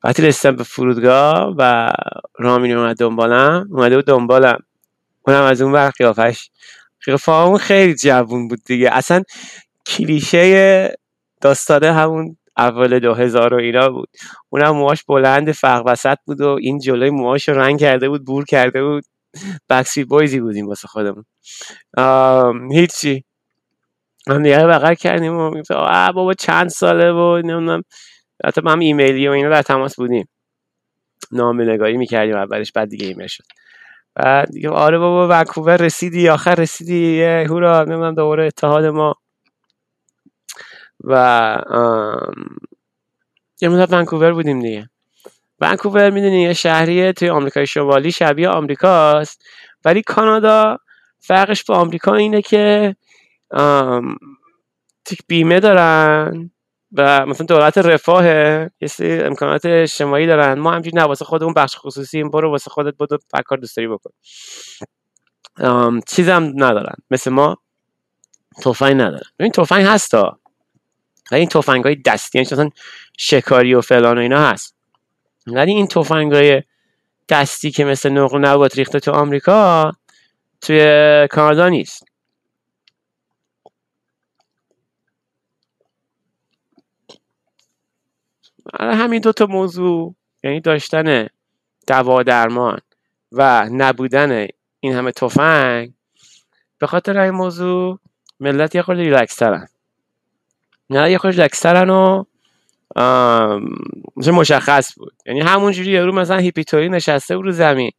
وقتی رسیدم به فرودگاه و رامین اومد دنبالم اومده بود دنبالم. اونم از اون ور قیافش. قیافه خیلی جوون بود دیگه. اصلا کلیشه داستانه همون اول دو هزار و اینا بود. اونم موهاش بلند فرق وسط بود و این جلوی موهاش رنگ کرده بود بور کرده بود. بکسی بایزی بودیم واسه خودمون. هیچی. هم دیگه بغل کردیم و بابا چند ساله و نمی‌دونم. حتی هم ایمیلی و اینا در تماس بودیم. نام نگاهی می‌کردیم اولش بعد دیگه ایمیل شد. بعد دیگه آره بابا ونکوور رسیدی آخر رسیدی هورا نمی‌دونم دوباره اتحاد ما. و یه مدت ونکوور بودیم دیگه. ونکوور می‌دونی یه شهریه توی آمریکای شمالی شبیه آمریکاست. ولی کانادا فرقش با آمریکا اینه که بیمه دارن و مثلا دولت رفاه یه امکانات اجتماعی دارن. ما همجوری نه واسه خودمون بخش خصوصی برو واسه خودت بدو هر کار دوست داری بکن. هم ندارن. مثل ما توفنگ ندارن. این توفنگ هستا ولی این توفنگ های دستی یعنی مثلا شکاری و فلان و اینا هست. ولی این توفنگ های دستی که مثل نقل نبات ریخته تو آمریکا توی کانادا نیست. همین دو تا موضوع یعنی داشتن دوا درمان و نبودن این همه تفنگ به خاطر این موضوع ملت یه خورده ریلکس ترن نه یه خورده ریلکس ترن و مشخص بود. یعنی همونجوری یه رو مثلا هیپی طوری نشسته رو زمین.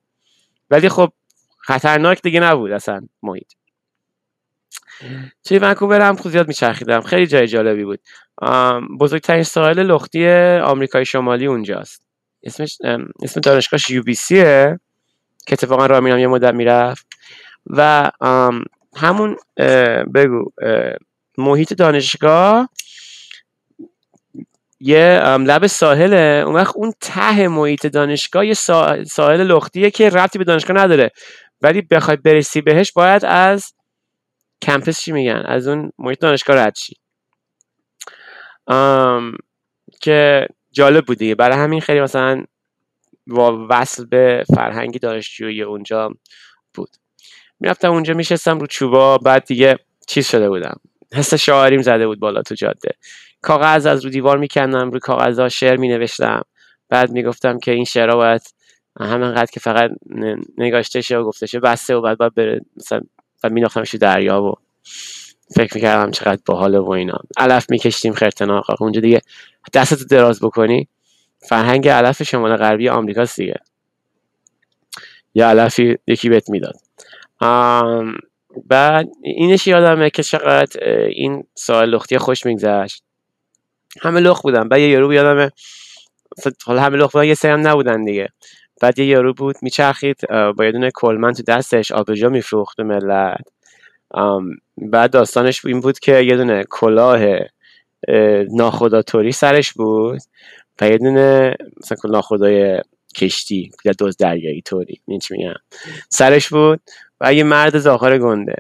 ولی خب خطرناک دیگه نبود اصلا محیط. توی ونکوور هم خود زیاد میچرخیدم. خیلی جای جالبی بود. بزرگترین ساحل لختی آمریکای شمالی اونجاست. اسمش اسم دانشگاهش UBC ه که اتفاقا رامینم یه مدت می‌رفت. و همون بگو محیط دانشگاه یه لب ساحله. اون وقت اون ته محیط دانشگاه یه ساحل لختیه که ربطی به دانشگاه نداره. ولی بخوای برسی بهش باید از کمپس چی میگن؟ از اون محیط دانشگاه رد شی که جالب بود دیگه. برای همین خیلی مثلا وصل به فرهنگی دانشجویی اونجا بود. می‌رفتم اونجا میشستم رو چوبا بعد دیگه چیز شده بودم. حس شاعریم زده بود بالا تو جاده. کاغذ از رو دیوار میکندم رو ها شعر مینوشتم. بعد می‌گفتم که این شعرها باید همینقدر که فقط نگاشته شه و گفته شه بسته و بعد باید بره مثلا و میناختمش دریا و فکر می‌کردم چقدر باحاله و اینا. علف میکشتیم خرتناق اونجا دیگه دستت دراز بکنی. فرهنگ علف شمال غربی آمریکاست دیگه. یا علفی یکی بهت می‌داد. بعد اینش یادمه که چقدر این سوال لختی خوش میگذشت. همه لخ بودن. بعد یه یارو یادمه حالا همه لخ بودن یه سری هم نبودن دیگه. بعد یه یارو بود میچرخید با یه دونه کلمن تو دستش آبجو میفروخت به ملت. بعد داستانش این بود که یه دونه کلاه ناخداتوری سرش بود و یه دونه مثلا ناخدای کشتی یا دوز دریایی طوری چی میگم؟ سرش بود و یه مرد زاخار گنده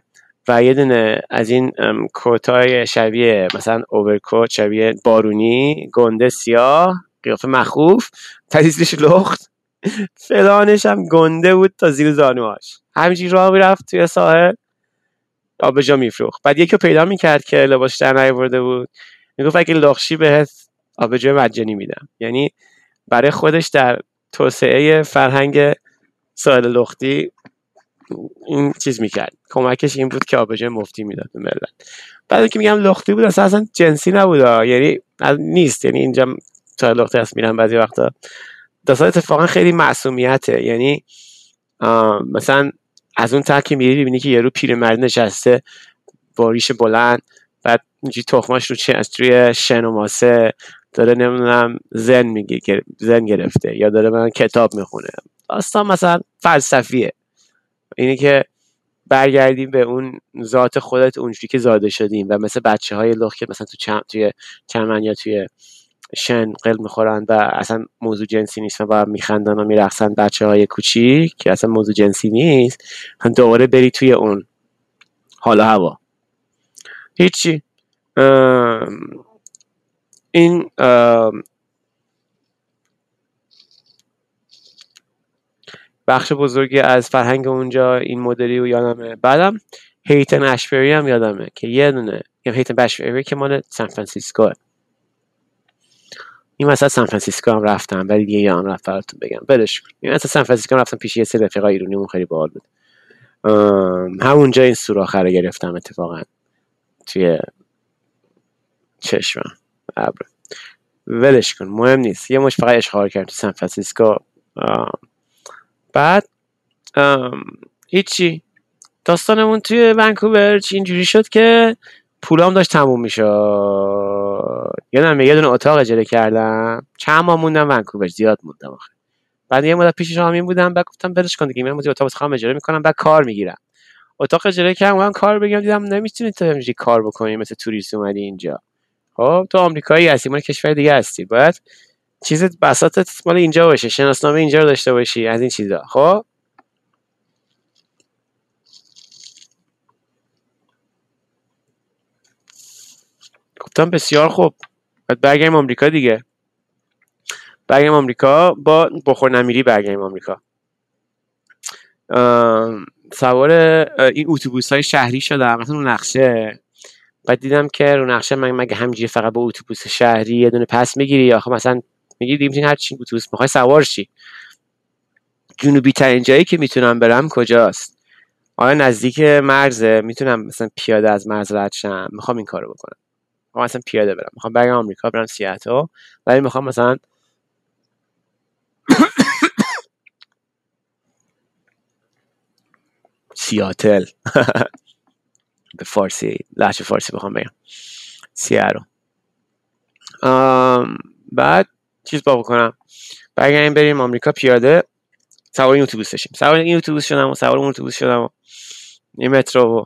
و یه دونه از این کوتای شبیه مثلا اوورکوت شبیه بارونی گنده سیاه قیافه مخوف تدیزش لخت. فلانش هم گنده بود تا زیر زانوهاش. همینجوری راه می‌رفت توی ساحل. آبجا میفروخت. بعد یکی رو پیدا می‌کرد که لباس در نیورده بود. می‌گفت اگه لخشی بهت آبجو مجانی میدم. یعنی برای خودش در توسعه فرهنگ ساحل لختی این چیز می‌کرد. کمکش این بود که آبجو مفتی می‌داد به ملت بعد که میگم لختی بود اصلا جنسی نبود یعنی نیست. یعنی اینجا ساحل لختی هست میرم بعضی وقتا داستان اتفاقا خیلی معصومیته. یعنی مثلا از اون تا که میری ببینی که یارو پیرمرد نشسته با ریش بلند بعد اینجوری تخماش رو از توی شن و ماسه داره نمی‌دونم زن میگه زن گرفته یا داره من کتاب می‌خونه. داستان مثلا فلسفیه. اینه که برگردیم به اون ذات خودت اونجوری که زاده شدیم و مثل بچه های لخ که مثلا تو چم توی چمن یا توی شن قل می‌خورن و اصلا موضوع جنسی نیست و میخندن و میرقصن بچه های کوچیک که اصلا موضوع جنسی نیست. هم دوباره بری توی اون. حالا هوا. هیچی. این بخش بزرگی از فرهنگ اونجا این مدلی و یادمه. بعدم Haight-Ashbury هم یادمه که یه دونه Haight-Ashbury که مال سان فرانسیسکو. این مثلا سان فرانسیسکو هم رفتم ولی دیگه یادم رفت براتون بگم. بلش این مثلا سان فرانسیسکو رفتم پیش یه سری رفیقای ایرونی خیلی باحال بود. همونجا این سوراخ رو گرفتم اتفاقا. توی چشمم. ابر. ولش کن مهم نیست. یه مش فقط اشغال کردم تو سان فرانسیسکو. بعد هیچی. داستانمون توی ونکوور اینجوری شد که پولام داشت تموم می‌شد. یادم یه دونه اتاق اجاره کردم. چند ماه موندم ونکوور زیاد موندم آخه. بعد یه مدت پیش شامین بودم بعد گفتم برش کن دیگه من اتاق خواهم اجاره می‌کنم بعد کار می‌گیرم. اتاق اجاره کردم من کار بگیرم دیدم نمی‌تونی تو همینجوری کار بکنی مثل توریست اومدی اینجا. خب تو آمریکایی هستی مال کشور دیگه هستی. باید چیز بساطت مال اینجا باشه شناسنامه اینجا رو داشته باشی از این چیزا. خب؟ گفتم بسیار خوب. بعد برگردیم آمریکا دیگه. برگردیم آمریکا با بخور نمیری برگردیم آمریکا. سوار این اتوبوس های شهری شدم مثلا اون نقشه. بعد دیدم که رو نقشه من مگه همینجوری فقط با اتوبوس شهری یه دونه پس می‌گیری؟ خب مثلا میگی دیگه هر چی اتوبوس می‌خوای سوار شی. جنوبی ترین جایی که می‌تونم برم کجاست؟ آیا نزدیک مرزه؟ می‌تونم مثلا پیاده از مرز رد شم؟ می‌خوام این کارو بکنم. می‌خوام مثلا پیاده برم. می‌خوام برم آمریکا برم سیاتل. ولی می‌خوام مثلا سیاتل. به فارسی لحش فارسی بخوام بگم. سیارو. بعد چیز با بکنم. برگردیم بریم آمریکا پیاده. سوار این اتوبوس بشیم. سوار این اتوبوس شدم و سوار اون اتوبوس شدم و این مترو و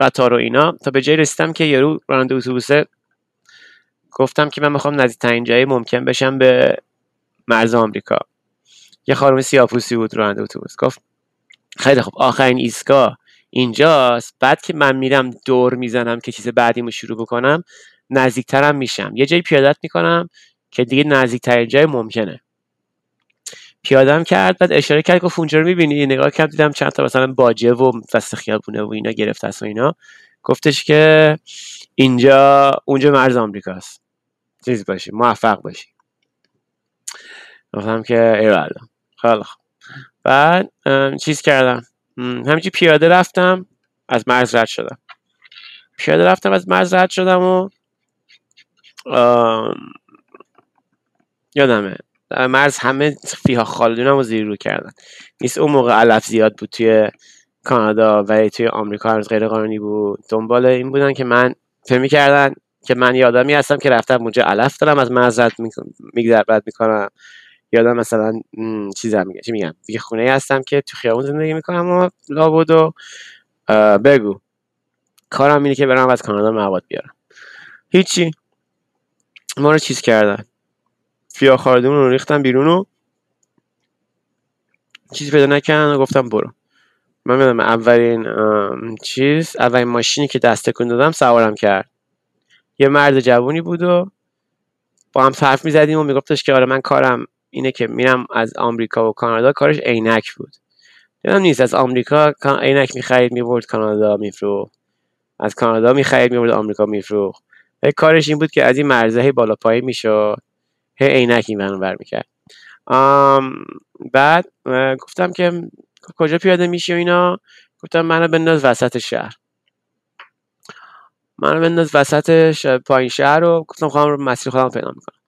قطار و اینا. تا به جای رسیدم که یارو راننده اتوبوسه گفتم که من می‌خوام نزدیکترین جایی ممکن بشم به مرز آمریکا. یه خانم سیاپوسی بود راننده اتوبوس. گفت خیلی خوب آخرین ایستگاه اینجاست. بعد که من میرم دور می‌زنم که چیز بعدیمو شروع بکنم نزدیکترم میشم. یه جایی پیادت می‌کنم که دیگه نزدیکترین جای ممکنه. پیادم کرد بعد اشاره کرد گفت اونجا رو می‌بینی؟ نگاه کرد دیدم چند تا مثلا باجه و وسط خیابونه و اینا گرفته است و اینا. گفتش که اینجا اونجا مرز آمریکاست. چیز باشی موفق باشی. گفتم که ایوالا خوب. بعد چیز کردم. همینجی پیاده رفتم از مرز رد شدم. پیاده رفتم از مرز رد شدم و یادمه. مرز همه فیها خالدونم رو زیر رو کردن. نیست اون موقع علف زیاد بود توی کانادا و توی آمریکا هنوز غیر قانونی بود. دنبال این بودن که من فهمی می‌کردن که من یادمی هستم که رفتم اونجا علف دارم از رد رد می‌کنم. یادم مثلا چیزا میگه چی میگم دیگه خونه هستم که تو خیابون زندگی می‌کنم و لابد و بگو. کارم اینه که برم از کانادا مواد بیارم. هیچی. ما رو چیز کردن. فیا خاردمون رو ریختن بیرون و چیزی پیدا نکردن و گفتم برو. من می‌دونم اولین چیز اولین ماشینی که دست تکون دادم سوارم کرد. یه مرد جوونی بود و با هم حرف می‌زدیم و میگفتش که آره من کارم اینه که میرم از آمریکا و کانادا کارش عینک بود. دیدم نیست از آمریکا عینک می‌خرید می‌برد کانادا میفروخت. از کانادا می‌خرید می‌برد آمریکا میفروخت. کارش این بود که از این مرزه بالا پایی می‌شد. هی عینک این ور می‌کرد بعد گفتم که کجا پیاده میشی و اینا؟ گفتم منو بنداز وسط شهر. منو بنداز وسط پایین شهر رو گفتم خواهم مسیر خودم پیدا می‌کنم.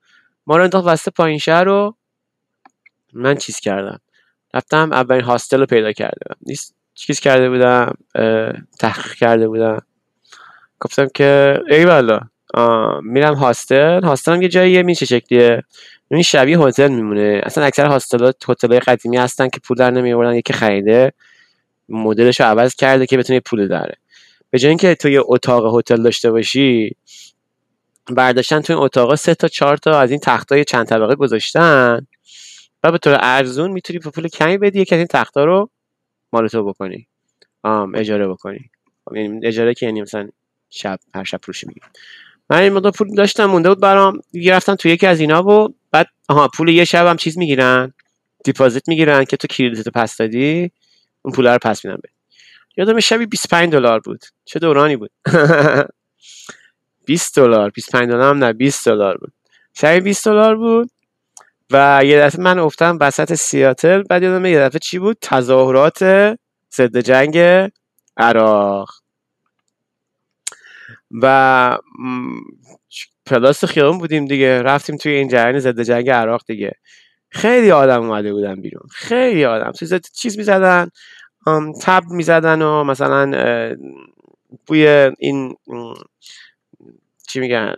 ما رو انداخت وسط پایین شهر رو من چیز کردم. رفتم اولین هاستل رو پیدا کرده نیست چیز کرده بودم تحقیق کرده بودم. گفتم که ای والا. میرم هاستل. هاستل هم یه جاییه میشه شکلیه؟ این شبیه هتل میمونه. اصلا اکثر هاستلات هتل قدیمی هستن که پول در یکی خریده مدلش رو عوض کرده که بتونه پول داره. به جای اینکه تو یه اتاق هتل داشته باشی برداشتن تو این اتاق سه تا چهار تا از این تختای چند طبقه گذاشتن و به طور ارزون می‌تونی به پول کمی بدی یکی از این تختا رو مال تو بکنی. اجاره بکنی. یعنی اجاره که یعنی مثلا شب هر شب پولش می‌گیری. من این مقدار پول داشتم مونده بود برام. رفتم تو یکی از اینا و بعد آها پول یه شب هم چیز می‌گیرن دیپازیت می‌گیرن که تو کریدیت پس دادی اون پول رو پس میدن بده یادم شبی 25 دلار بود. چه دورانی بود؟ 20 دلار. 25 دلار هم نه 20 دلار بود. شبی 20 دلار بود و یه دفعه من افتادم وسط سیاتل. بعد یادم یه دفعه چی بود؟ تظاهرات ضد جنگ عراق. و پلاس خیابون بودیم دیگه. رفتیم توی این جریان ضد جنگ عراق دیگه. خیلی آدم اومده بودن بیرون. خیلی آدم. توی چیز می‌زدن تب می‌زدن و مثلا بوی این چی میگن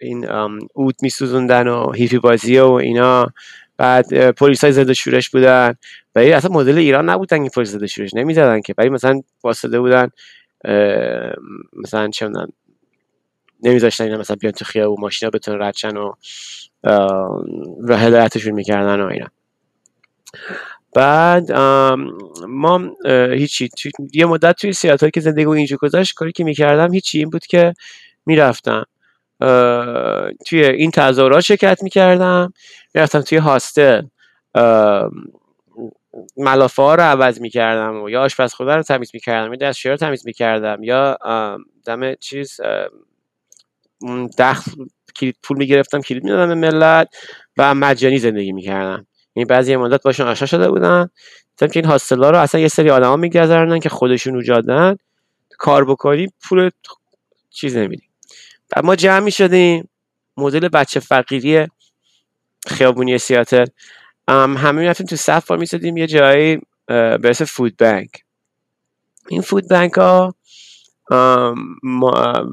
این اود میسوزوندن و هیفی بازی و اینا. بعد پلیس های زده شورش بودن. ولی اصلا مدل ایران نبودن این پلیس زده شورش. نمی‌زدن که. ولی مثلا واسطه بودن. مثلا چه نمیذاشتن اینا مثلا بیان تو خیابون و ماشینا بتونن ردشن و راه هدایتشون می‌کردن و اینا. بعد ما هیچی یه مدت توی سیاتل که زندگی و اینجا گذاشت کاری که می‌کردم هیچی این بود که می‌رفتم. توی این تظاهرات شرکت می‌کردم می‌رفتم توی هاستل. ملافه ها رو عوض می‌کردم و یا آشپزخونه رو تمیز می‌کردم یا دستشویی رو تمیز می‌کردم یا دم چیز دخل کلید پول می‌گرفتم کلید می‌دادم به ملت و مجانی زندگی می‌کردم. یعنی بعضی مدت باشون آشنا شده بودن. دیدم که این hostel ا رو اصلا یه سری آدما میگردونن که خودشون اوجادن کار بکنی پول چیز نمیدی و ما جمع می‌شدیم. مدل بچه فقیری خیابونی سیاتل. همه می‌رفتیم تو صف وایمیستادیم یه جایی به food bank این food bank ها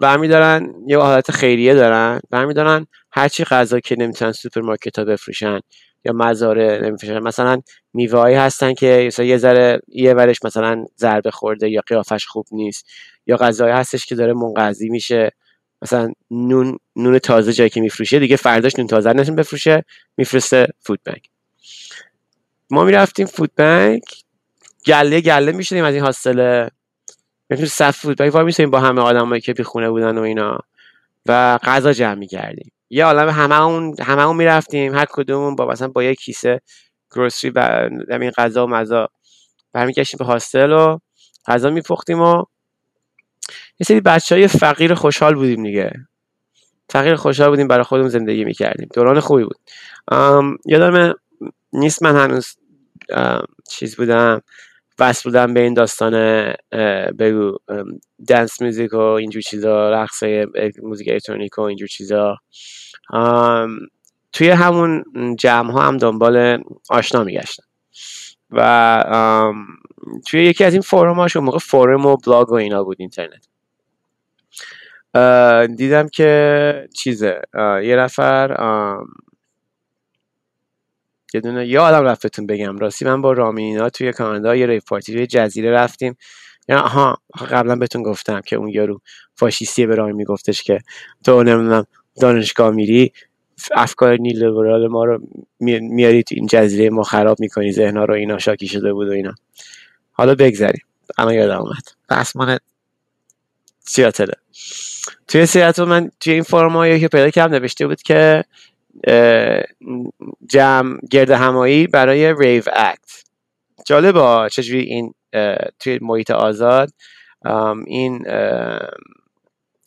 برمیدارن یه حالت خیریه دارن. برمیدارن هرچی غذا که نمی‌تونن سوپرمارکت ها بفروشن یا مزاره نمیفروشن. مثلا میوه هستن که یه ذره یه ورش مثلا ضربه خورده یا قیافش خوب نیست. یا غذایی هستش که داره منقضی میشه. مثلا نون نون تازه جایی که میفروشه دیگه فرداش نون تازه نشون بفروشه میفرسته فود بانک ما می‌رفتیم فود بانک گله گله می‌شدیم از این هاستل تو صف فود بانک وای با همه آدمایی که بی خونه بودن و اینا. و غذا جمع می‌کردیم. یه عالم همه اون می‌رفتیم. هر کدومون با مثلا با یه کیسه گروسری و همین غذا و مزا برمیگشتیم به هاستل و غذا میپختیم و یه سری بچه های فقیر خوشحال بودیم دیگه. فقیر خوشحال بودیم برای خودمون زندگی می‌کردیم. دوران خوبی بود. یادم نیست من هنوز چیز بودم وصل بودم به این داستان بگو dance music و اینجور چیزا رقص موزیک الکترونیک و اینجور چیزا. توی همون جمع ها هم دنبال آشنا میگشتم. و توی یکی از این forum هاش موقع forum و بلاگ و اینا بود اینترنت. دیدم که چیزه یه نفر یه دونه یه آدم بهتون بگم. راستی من با رامینا توی کانادا یه rave party توی جزیره رفتیم. یا آها قبلا بهتون گفتم که اون یارو فاشیستی به رامی میگفتش که تو نمی‌دونم دانشگاه میری افکار نیلیبرال ما رو میاری تو این جزیره ما خراب می‌کنی ذهنها رو اینا شاکی شده بود و اینا. حالا بگذریم. اما یادم اومد. بسمان سیاتله توی سیاتل من توی این فرمایی که پیدا کردم نوشته بود که جمع گرد همایی برای ریو اکت جالبه چجوری این توی محیط آزاد این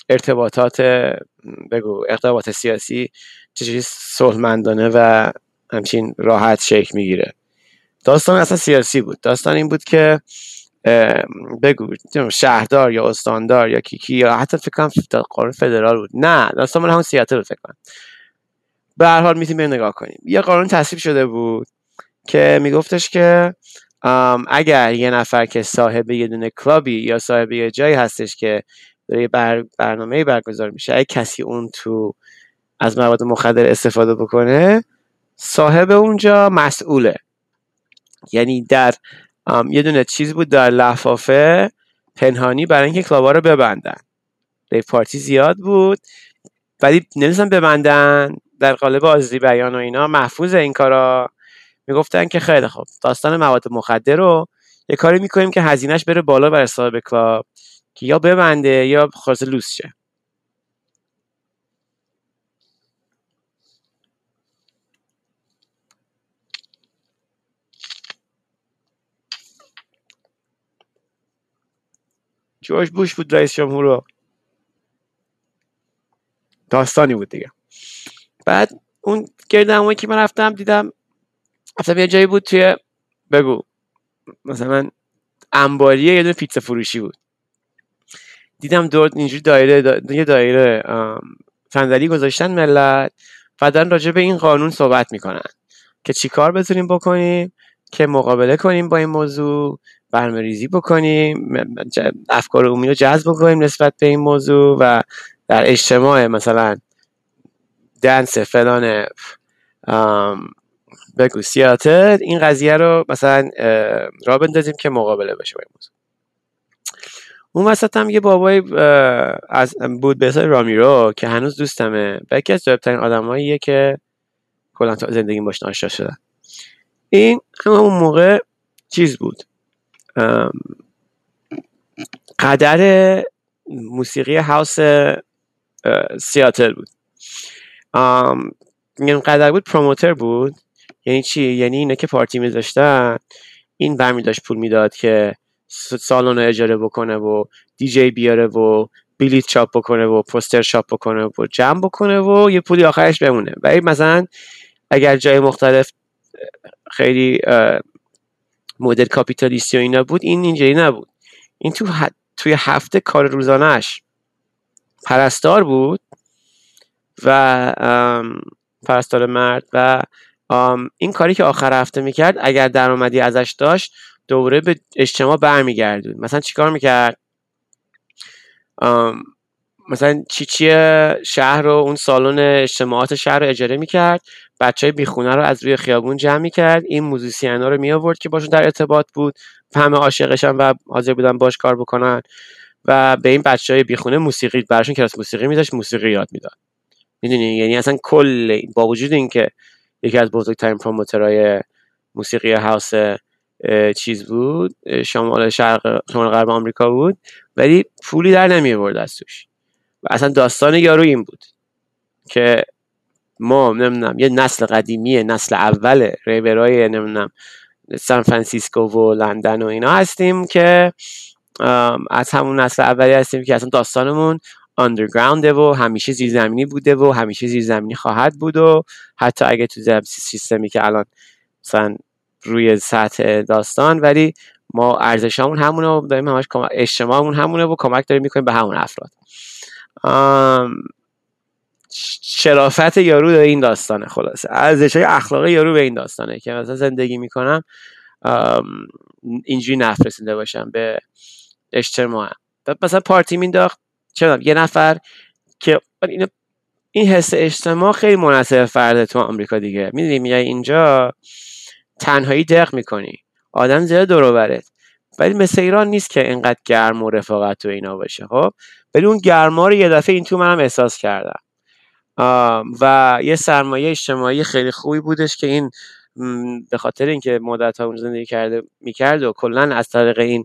ارتباطات بگو ارتباط سیاسی چجوری صلحمندانه و همچین راحت شکل می‌گیره. داستان اصلا سیاسی بود. داستان این بود که بگو شهردار یا استاندار یا کیکی یا حتی فکر کنم قانون فدرال بود. نه داستان من همون سیاتل فکر کنم. به هر حال می‌تونیم نگاه کنیم. یه قانون تصویب شده بود که میگفتش که اگر یه نفر که صاحب یه دونه کلابی یا صاحب یه جایی هستش که داره بر برنامه برگزار میشه اگه کسی اون تو از مواد مخدر استفاده بکنه صاحب اونجا مسئوله. یعنی در یه دونه چیز بود در لفافه پنهانی برای اینکه کلابا رو ببندن. ریف پارتی زیاد بود ولی نمی‌دونستم ببندن. در قالب آزادی بیان و اینا محفوظ این کارا. می‌گفتن که خیلی خوب داستان مواد مخدر رو یه کاری می‌کنیم که هزینهش بره بالا بر حساب کلاب که یا ببنده یا خلاص لوس شه. جورج بوش بود رئیس جمهور رو. داستانی بود دیگه. بعد اون گرد که من رفتم دیدم رفتم یه جایی بود توی بگو. مثلا انباریه یه دونه پیتزا فروشی بود. دیدم دور اینجوری دایره یه دایره صندلی گذاشتن ملت و دارن راجع به این قانون صحبت می‌کنن که چیکار بتونیم بکنیم که مقابله کنیم با این موضوع برنامه ریزی بکنیم افکار عمومی رو جذب بکنیم نسبت به این موضوع و در اجتماع مثلا دنس فلان بگو سیاتل. این قضیه رو مثلا را بندازیم که مقابله بشه با اون وسط هم یه بابای از بود به رامیرو که هنوز دوستمه. و یکی از جالبترین آدماییه که کلا زندگی باش آشنا شدن. این اون موقع چیز بود؟ قدر موسیقی هاوس سیاتل بود. این قدر بود پروموتر بود. یعنی چی؟ یعنی اینا که پارتی میذاشتن این برمی داشت پول می‌داد که سالن اجاره بکنه و دیجی بیاره و بلیت چاپ بکنه و پوستر چاپ بکنه و جمع بکنه و یه پولی آخرش بمونه. ولی مثلا اگر جای مختلف خیلی مدل کاپیتالیستی و اینا بود این اینجوری نبود. این تو توی هفته کار روزانهش پرستار بود. و پرستار مرد و این کاری که آخر هفته می‌کرد اگر درآمدی ازش داشت دوره به اجتماع برمیگردود مثلا چیکار می‌کرد؟ مثلا چیچی شهر رو اون سالن اجتماعات شهر رو اجاره می‌کرد بچه های بیخونه رو از روی خیابون جمع می‌کرد این موزیسین ها رو می که باشون در ارتباط بود همه عاشقشن و حاضر بودن باش کار بکنن و به این بچه های بیخونه موسیقی براشون کلاس موسیقی میذاشت موسیقی یاد می‌داد. می‌دونی؟ یعنی اصلا کل با وجود اینکه یکی از بزرگترین promoter های موسیقی house چیز بود شمال شرق شمال غرب آمریکا بود ولی پولی در نمی آورد از توش و اصلا داستان یارو این بود که ما نمی‌دونم یه نسل قدیمی نسل اول ریورای نمی‌دونم سان فرانسیسکو و لندن و اینا هستیم که از همون نسل اولی هستیم که اصلا داستانمون آندرگراونده و همیشه زیرزمینی بوده و همیشه زیرزمینی خواهد بود و حتی اگه تو سیستمی که الان مثلا روی سطح داستان ولی ما ارزشامون همونه و داریم همش اجتماعمون همونه و کمک داریم می‌کنیم به همون افراد. شرافت یارو به این داستانه خلاصه. ارزش های اخلاقی یارو به این داستانه که مثلا زندگی می‌کنم اینجوری نفرسیده باشم به اجتماع مثلا پارتی مینداخت چرا؟ یه نفر که این حس اجتماع خیلی مناسب فرده تو آمریکا دیگه. می‌دونی میای اینجا تنهایی دق می‌کنی. آدم زیاد دور ولی مثل ایران نیست که اینقدر گرم و رفاقت و اینا باشه خب؟ ولی اون گرما رو یه دفعه این تو منم احساس کردم. و یه سرمایه اجتماعی خیلی خوبی بودش که این به خاطر اینکه مدت ها اون زندگی کرده می‌کرد و کلا از طریق این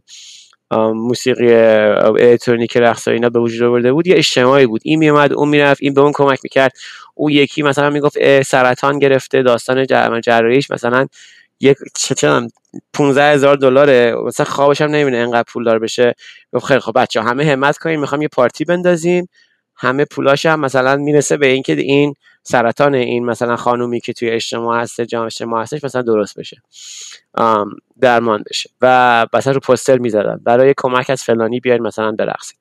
موسیقی الکترونیک رقص اینا به وجود آورده بود یه اجتماعی بود. این میومد اون می‌رفت این به اون کمک می‌کرد. اون یکی مثلا می‌گفت سرطان گرفته داستان جراحیش مثلا یک چه 15 هزار دلاره. مثلا خوابش هم نمی‌بینه انقدر پول دار بشه. گفت خیلی خب بچه همه همت کنیم می‌خوام یه پارتی بندازیم. همه پولاش هم مثلا می‌رسه به اینکه این سرطان این مثلا خانومی که توی اجتماع هست جامعه اجتماع هستش مثلا درست بشه. درمان بشه. و مثلا رو پوستر می‌زدن. برای کمک از فلانی بیاید مثلا برقصید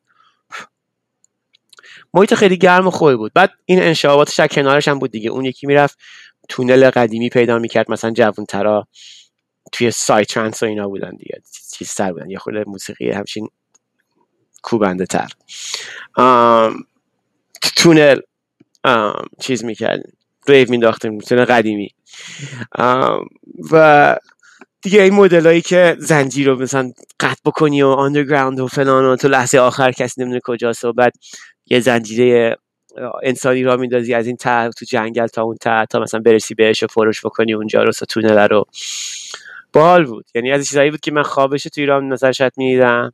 محیط خیلی گرم و خوبی بود. بعد این انشاباتش از کنارش هم بود دیگه. اون یکی می‌رفت تونل قدیمی پیدا می‌کرد مثلا جوون ترا توی سای ترانس و اینا بودن دیگه. چیز سر بودن. یه خود موسیقی همچین کوبنده تر تونل چیز می‌کردیم. ریو مینداختیم تونل قدیمی. و دیگه این مدل هایی که زنجیر رو مثلا قطع بکنی و آندرگراند و فلان و تو لحظه آخر کسی نمی‌دونه کجاست و بعد یه زنجیره انسانی را میندازی از این ته تو جنگل تا اون ته تا مثلا برسی بهش و فروش بکنی اونجا رو تونل رو. بال بود. یعنی از چیزایی بود که من خوابش تو ایران نظر شاید می‌دیدم.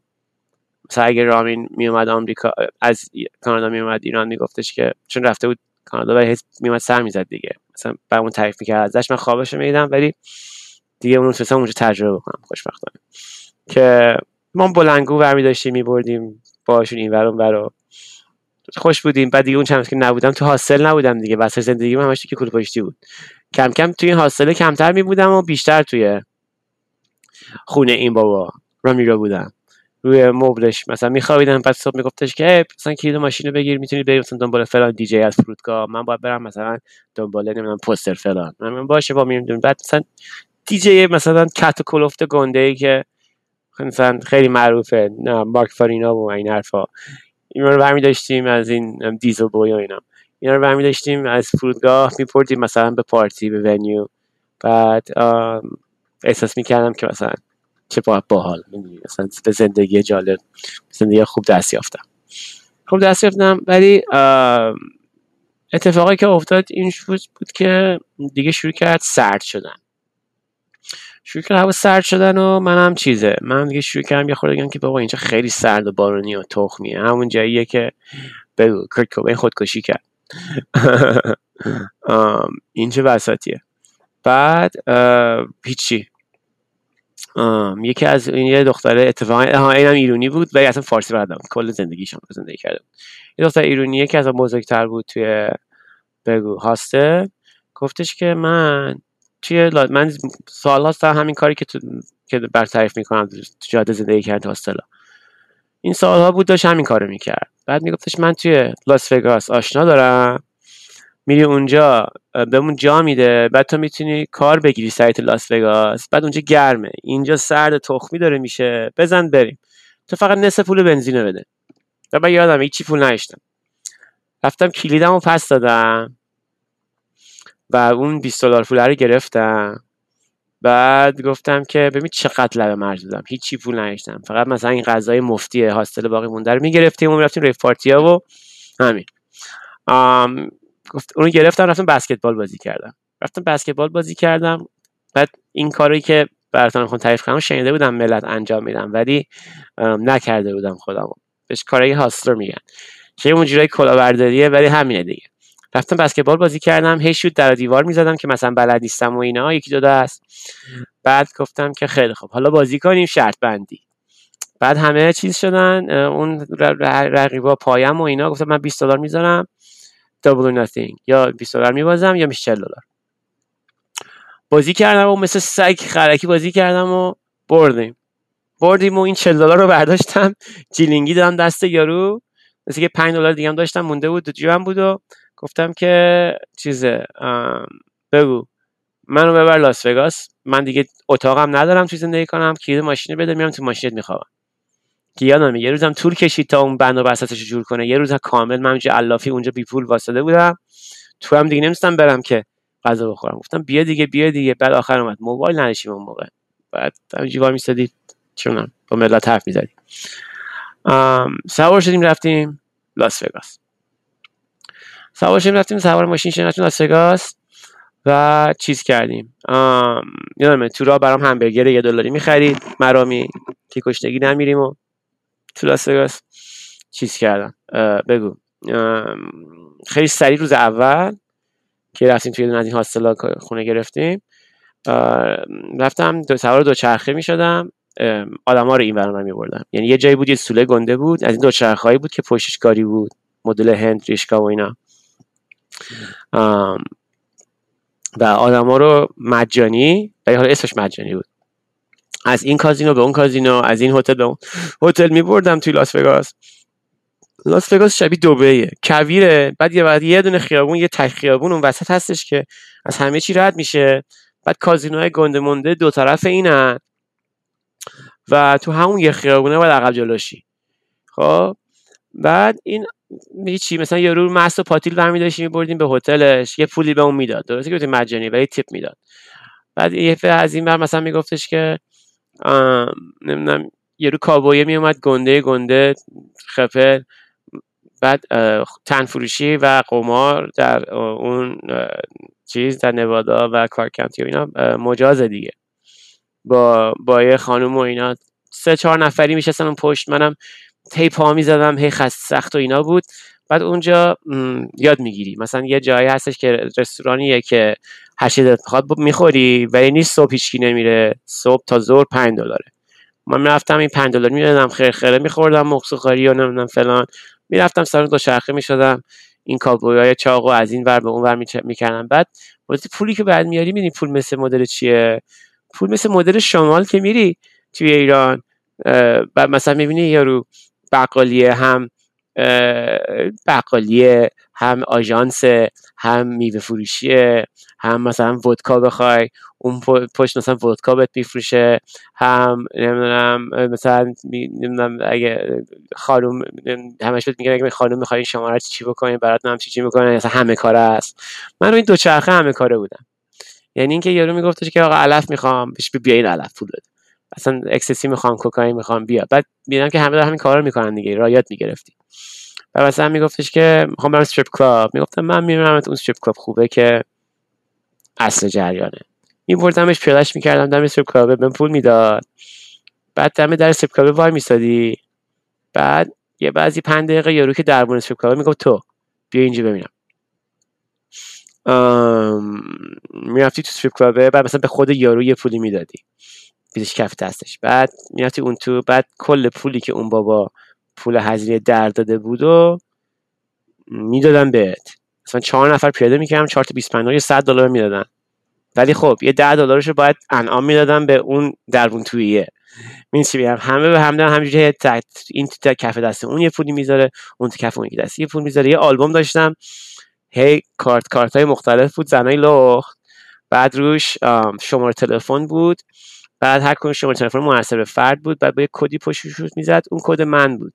مثلا اگه رامین میومد آمریکا از کانادا میومد ایران میگفتش که چون رفته بود کانادا و میومد سر می‌زد دیگه. مثلا به اون تعریف می‌کرد ازش. من خوابش رو می‌دیدم ولی دیگه اونو تونستم اونجا تجربه بکنم خوشبختانه. که ما بلنگو برمی داشتیم میبردیم باشون این ورون برو خوش بودیم. بعد دیگه اون چند که نبودم تو هاستل نبودم دیگه. واسه من همش که کل پشتی بود. کم کم توی این هاستل کمتر می بودم و بیشتر توی خونه این بابا رامیرا بودم. روی مبلش مثلا میخوابیدم بعد صبح میگفتش که مثلا کلید ماشین رو بگیر می‌تونی بری مثلا دنبال فلان دیجی از فرودگاه من باید برم مثلا دنبال نمی‌دونم پوستر فلان. من باشه با میرم بعد مثلا دیجی مثلا کت و کلفت گنده ای که مثلا خیلی معروفه نه مارک فارینا و این حرفا. اینا رو برمی داشتیم از این دیزل بوی و اینا اینا رو برمی داشتیم از فرودگاه میپردیم مثلا به پارتی به ونیو. بعد احساس می‌کردم که مثلا چه با باحال مثلا به زندگی جالب زندگی خوب دست یافتم. خوب دست یافتم ولی اتفاقی که افتاد این بود که دیگه شروع کرد سرد شدن. شروع کرد هوا سرد شدن و منم چیزه. من دیگه شروع کردم یه خورده که بابا اینجا خیلی سرد و بارونی و تخمیه همون جاییه که بگو کرت کوبین خودکشی کرد. این چه بساتیه. بعد هیچی. یکی از این یه دختره اتفاقا اینم ایرونی بود ولی اصلا فارسی بلدم کل زندگیشون زندگی کرده بود. یه دختر ایرونیه که از بزرگتر بود توی بگو هاسته گفتش که من توی من سال هاست همین کاری که تو که برطرف می‌کنم تو جاده زندگی کرد هاستلا این سالها بود داشت همین کارو می‌کرد. بعد میگفتش من توی لاس وگاس آشنا دارم. میری اونجا بهمون جا میده. بعد تو می‌تونی کار بگیری سایت لاس وگاس. بعد اونجا گرمه. اینجا سرد تخمی داره میشه. بزن بریم. تو فقط نصف پول بنزینو بده. و من یادم هیچی پول نشتم رفتم کلیدم رو پس دادم. و اون 20 دلار پول رو گرفتم. بعد گفتم که ببین چقدر لب مرز بودم هیچی پول نشتم فقط مثلا این غذای مفتی هاستل باقی مونده رو می‌گرفتیم و می‌رفتیم ریف پارتیا و همین. گفت اونو گرفتم رفتم بسکتبال بازی کردم. رفتم بسکتبال بازی کردم. بعد این کاری که براتون خود تعریف کنم شنیده بودم ملت انجام میدم ولی نکرده بودم خودم بهش کارهای هاستر میگن. که اون جورای کلاهبرداریه ولی همینه دیگه. رفتم بسکتبال بازی کردم هی شوت در دیوار می‌زدم که مثلا بلد نیستم و اینا یکی دو است بعد گفتم که خیلی خوب حالا بازی کنیم شرط بندی. بعد همه چیز شدن اون رقیبا پایم و اینا گفتم من 20 دلار می‌ذارم. دابل ناتینگ یا 20 دلار میبازم یا میشه 40 دلار. بازی کردم و مثل سگ خرکی بازی کردم و بردیم. بردیم و این 40 دلار رو برداشتم. جیلینگی دادم دست یارو. مثل که 5 دلار دیگه هم داشتم مونده بود تو جیبم بود و گفتم که چیزه بگو. منو ببر لاس وگاس. من دیگه اتاقم ندارم توی زندگی کنم. کلید ماشین بده میام تو ماشینت می‌خوام که یادم یه روزم طول کشید تا اون بند و بساتش جور کنه. یه روز کامل من اونجا علافی اونجا بی پول واسطه بودم. تو هم دیگه نمیستم برم که غذا بخورم. گفتم بیا دیگه بیا دیگه. بعد آخر اومد. موبایل نداشتیم اون موقع. بعد همینجوری وای میستادی چونم با ملت حرف می‌زدیم. سوار شدیم رفتیم لاس وگاس. سوار شدیم رفتیم سوار ماشین شدیم رفتیم لاس و چیز کردیم. یادمه تو راه برام همبرگر یه دلاری می‌خرید مرامی که کشتگی نمیریم و تو لاس چیز کردم. بگو. خیلی سریع روز اول که رفتیم توی از این هاستلا خونه گرفتیم رفتم دو سوار دو چرخه می شدم آدم رو این برنامه می بردم یعنی یه جایی بود یه سوله گنده بود از این دو چرخه بود که پشتش کاری بود مدل هند ریشکا و اینا. و آدما رو مجانی و حالا اسمش مجانی بود. از این کازینو به اون کازینو از این هتل به اون هتل می بردم توی لاس وگاس. لاس وگاس شبیه دبیه کویره بعد یه بعد یه دونه خیابون یه تک خیابون اون وسط هستش که از همه چی رد میشه. بعد کازینوهای گنده مونده دو طرف اینن. و تو همون یه خیابونه باید عقب جلوشی. خب؟ بعد این هیچی مثلا یه رو مست و پاتیل برمی داشتیم میبردیم به هتلش یه پولی به اون می‌داد. درسته که مجانی ولی تیپ می‌داد. بعد یه از این بر مثلا میگفتش که نمی‌دونم یه رو کابویه میومد گنده گنده خپل بعد تنفروشی و قمار در اون چیز در نوادا و کارکنتی و اینا مجازه دیگه. با با یه خانم و اینا سه چهار نفری میشستن اون پشت منم هی پا می‌زدم هی خست سخت و اینا بود. بعد اونجا یاد می‌گیری. مثلا یه جایی هستش که رستورانیه که هشت می‌خواد می‌خوری ولی نیست صبح هیچکی نمیره. صبح تا زور پنج دلاره. من می‌رفتم این پنج دلار می‌دادم خیر خیره میخوردم مخصوخاری و نمی‌دونم فلان. می‌رفتم سر دو شرخه می‌شدم. این کابوی های چاقو از این ور به اون ور می‌کردم. بعد پولی که بعد میاری میدین پول مثل مدل چیه؟ پول مثل مدل شمال که میری توی ایران و مثلا می‌بینی یارو بقالیه هم بقالیه هم آژانس هم میوه فروشیه هم مثلا ودکا بخوای اون پشت مثلا ودکا بهت میفروشه هم نمی‌دونم مثلا نمی‌دونم اگه خانم همش بهت میگن اگه خانم می‌خوای شما چی بکنین برات هم چی چی می‌کنن مثلا همه کاره است. من رو این دو چرخه همه کاره بودم. یعنی اینکه یارو میگفتش که آقا علف می‌خوام بهش بیاین علف پول بده. اصلا ecstasy می‌خوام کوکائین می‌خوام بیا. بعد می‌دونم که همه دارن همین کارا می‌کنن دیگه ride می‌گرفتی. و مثلا میگفتش که می‌خوام برم strip club می‌گفتم من میرم اون strip club خوبه که اصل جریانه. میبردمش پیادهش می‌کردم دم strip club بهم پول می‌داد. بعد دم در strip club وای میسادی بعد یه بعضی پنج دقیقه یارو که دربون strip club می‌گفت تو بیا اینجا ببینم. می‌رفتی تو استریپ کلابه بعد مثلا به خود یارو یه پولی می‌دادی. بیدش کف دستش بعد می‌رفتی اون تو بعد کل پولی که اون بابا پول هزینه در داده بود و می‌دادن بهت. مثلا چهار نفر پیاده می‌کردم چهار تا 25 یه 100 دلار می‌دادن. ولی خب یه 10 دلارش رو باید انعام می‌دادن به اون دربون توییه. این چی بگم همه به هم همینجوری این تو کف دست اون یه پولی می‌ذاره اون تو کف اون یه دست یه پول می‌ذاره. یه آلبوم داشتم. هی کارت کارت های مختلف بود. زنای لخت. بعد روش شماره تلفن بود. بعد هر کدوم شماره تلفن منحصر به فرد بود بعد با یه کدی پشتش می‌زد اون کد من بود.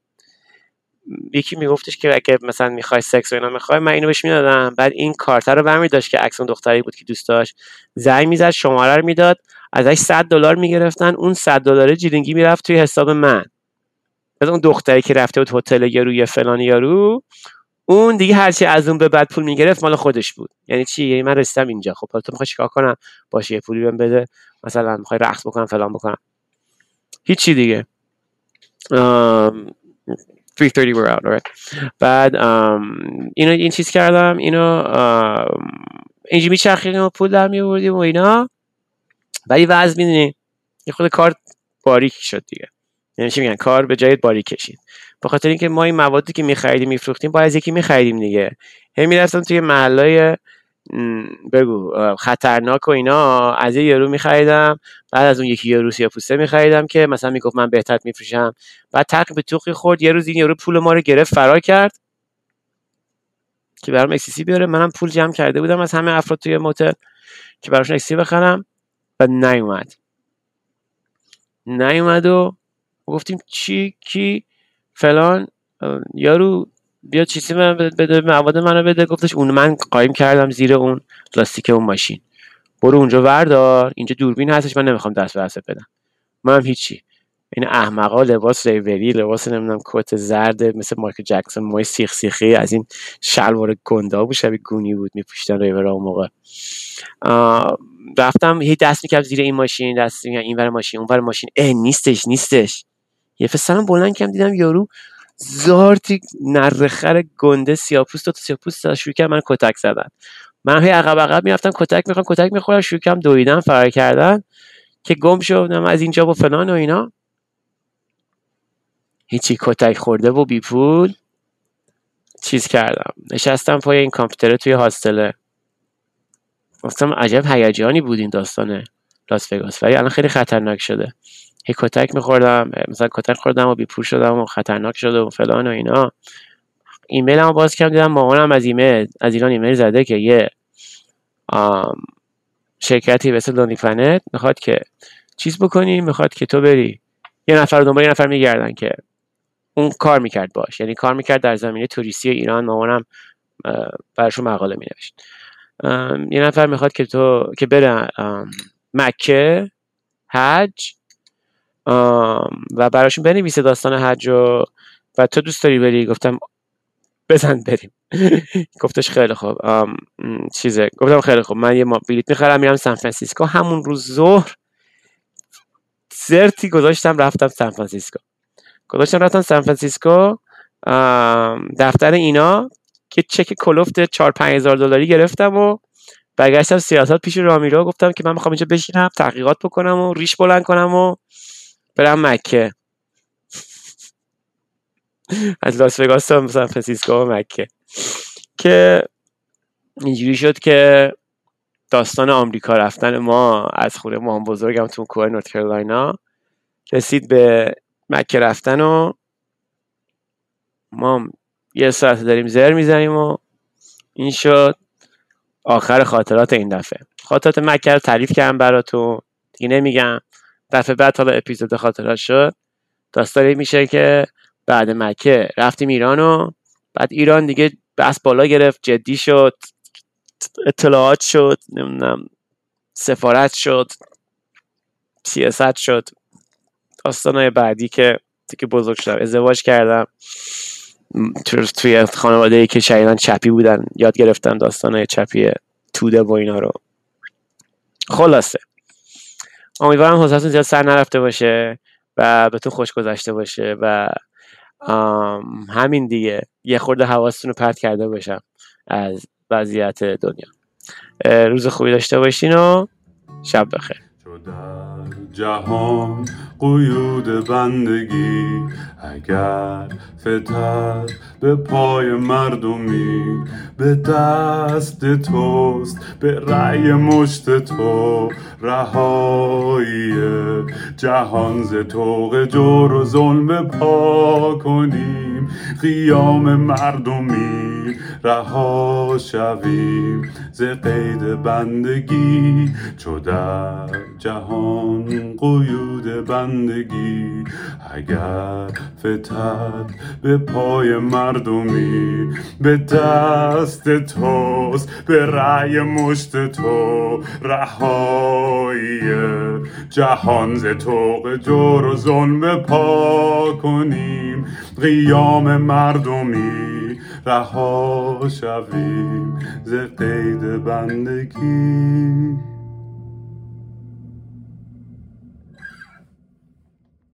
یکی میگفتش که اگه مثلا می‌خوای سکس و اینا می‌خوای من اینو بهش می‌دادم. بعد این کارت رو برمی داشت که عکس اون دختری بود که دوست داشت. زنگ می‌زد شماره رو می‌داد ازش 100 دلار می‌گرفتن. اون 100 دلار جیلینگی می‌رفت توی حساب من. بعد اون دختری که رفته بود هتل یارو یا فلان یارو اون دیگه هرچی از اون به بعد پول می‌گرفت مال خودش بود. یعنی چی؟ یعنی من رسیدم اینجا. خب تو می‌خوای چیکار کنم؟ باشه یه پولی بهم بده. مثلا می‌خوای رقص بکنم فلان بکنم. هیچی دیگه. 330 we're out right بعد اینو این چیز کردم اینو اینجا میچرخیدیم و پول در میوردیم و اینا. ولی وضع می‌دونی یه خود کار باریک شد دیگه. یعنی چی میگن؟ کار به جاهای باریک کشید. به خاطر اینکه ما این موادی که میخریدیم میفروختیم باید یکی میخریدیم دیگه. هی می‌رفتم توی محلای بگو خطرناک و اینا از یه یارو میخریدم بعد از اون یکی یارو سیاپوسته میخریدم که مثلا می‌گفت من بهتر میفروشم. بعد تقی به توقی خورد یه روز این یارو پول ما رو گرفت فرار کرد. که برام ecstasy بیاره. منم پول جمع کرده بودم از همه افراد توی موتل که براشون ecstasy بخرم و نیومد. نیومد و گفتیم چی کی؟ فلان یارو بیا چیزی من بده مواد منو بده. گفتش اون من قایم کردم زیر اون لاستیک اون ماشین. برو اونجا وردار. اینجا دوربین هستش. من نمی‌خوام دست به بدم. من هم هیچی. این احمقا لباس ریوری لباس نمی‌دونم کت زرد مثل مایکل جکسون موی سیخ سیخی از این شلوار گندا بود. شبیه گونی بود میپوشیدن ریورا اون موقع. رفتم هی دست می‌کرد زیر این ماشین دست این ور ماشین اون ور ماشین. اه نیستش نیستش. یه فسرم بلند کم دیدم یارو زارتی نرخر گنده سیاپوست و سیاپوست شروع کرد من کتک زدن. من هی عقب عقب می‌رفتم کتک می‌خوام کتک می‌خورم شروع کردم دویدن فرار کردن که گم شدم از اینجا و فلان و اینا. هیچی کتک خورده و بی پول چیز کردم. نشستم پای این کامپیوتر توی هاستله گفتم عجب هیجانی بود این داستان لاس وگاس. ولی الان خیلی خطرناک شده. هی کتک میخوردم مثلا کتک خوردم و بیپول شدم و خطرناک شده و فلان و اینا. ایمیل هم باز کردم دیدم مامانم از ایمیل از ایران ایمیل زده که یه شرکتی مثل Lonely Planet می‌خواد که چیز بکنی می‌خواد که تو بری. یه نفر دنبال یه نفر میگردن که اون کار می‌کرد باش. یعنی کار می‌کرد در زمینه توریستی ایران. مامانم براشون مقاله مینوشت. یه نفر می‌خواد که تو که بره مکه حج و براشون بنویسه داستان حج و و تو دوست داری بری؟ گفتم بزن بریم. گفتش خیلی خوب. چیزه. گفتم خیلی خوب. من یه ما بلیت می‌خرم میرم سان فرانسیسکو. همون روز ظهر زرتی گذاشتم رفتم سان فرانسیسکو. گذاشتم رفتم سان فرانسیسکو. دفتر اینا که چک کلفت 4 5000 دلاری گرفتم و برگشتم سیاست پیش رامیرو. گفتم که من می‌خوام اینجا بشینم تحقیقات بکنم و ریش بلند کنم و برم مکه. از لاس وگاس تا سان فرانسیسکو و مکه. که اینجوری شد که داستان آمریکا رفتن ما از خونه ما بزرگم تو کوه نورت کرولاینا رسید به مکه رفتن و ما یه ساعت داریم زر می‌زنیم و این شد. آخر خاطرات این دفعه. خاطرات مکه رو تعریف کردم براتون. دیگه نمیگم. دفعه بعد حالا اپیزود خاطرات شد داستانی میشه که بعد مکه رفتیم ایران و بعد ایران دیگه بس بالا گرفت جدی شد اطلاعات شد نمی‌دونم سفارت شد سیاست شد. داستانهای بعدی که دیگه بزرگ شدم ازدواج کردم. توی خانواده ای که شایدن چپی بودن یاد گرفتن داستان چپی توده و اینا رو. خلاصه. امیدوارم حسنتون زیاد سر نرفته باشه و بهتون خوش گذشته باشه و همین دیگه. یه خورده حواستون رو پرت کرده باشم از وضعیت دنیا. روز خوبی داشته باشین و شب بخیر. جهان قیود بندگی. اگر فتر به پای مردمی به دست توست به رأی مشت تو رهایی. جهان ز توق جور و ظلم پا کنیم. قیام مردمی رها شویم. ز قید بندگی چو در جهان قیود بندگی اگر فتد به پای مردمی به دست توست به رأی مشت تو رهایی جهان ز توق جور و ظلم پا کنیم. قیام مردمی رها شویم ز قید بندگی.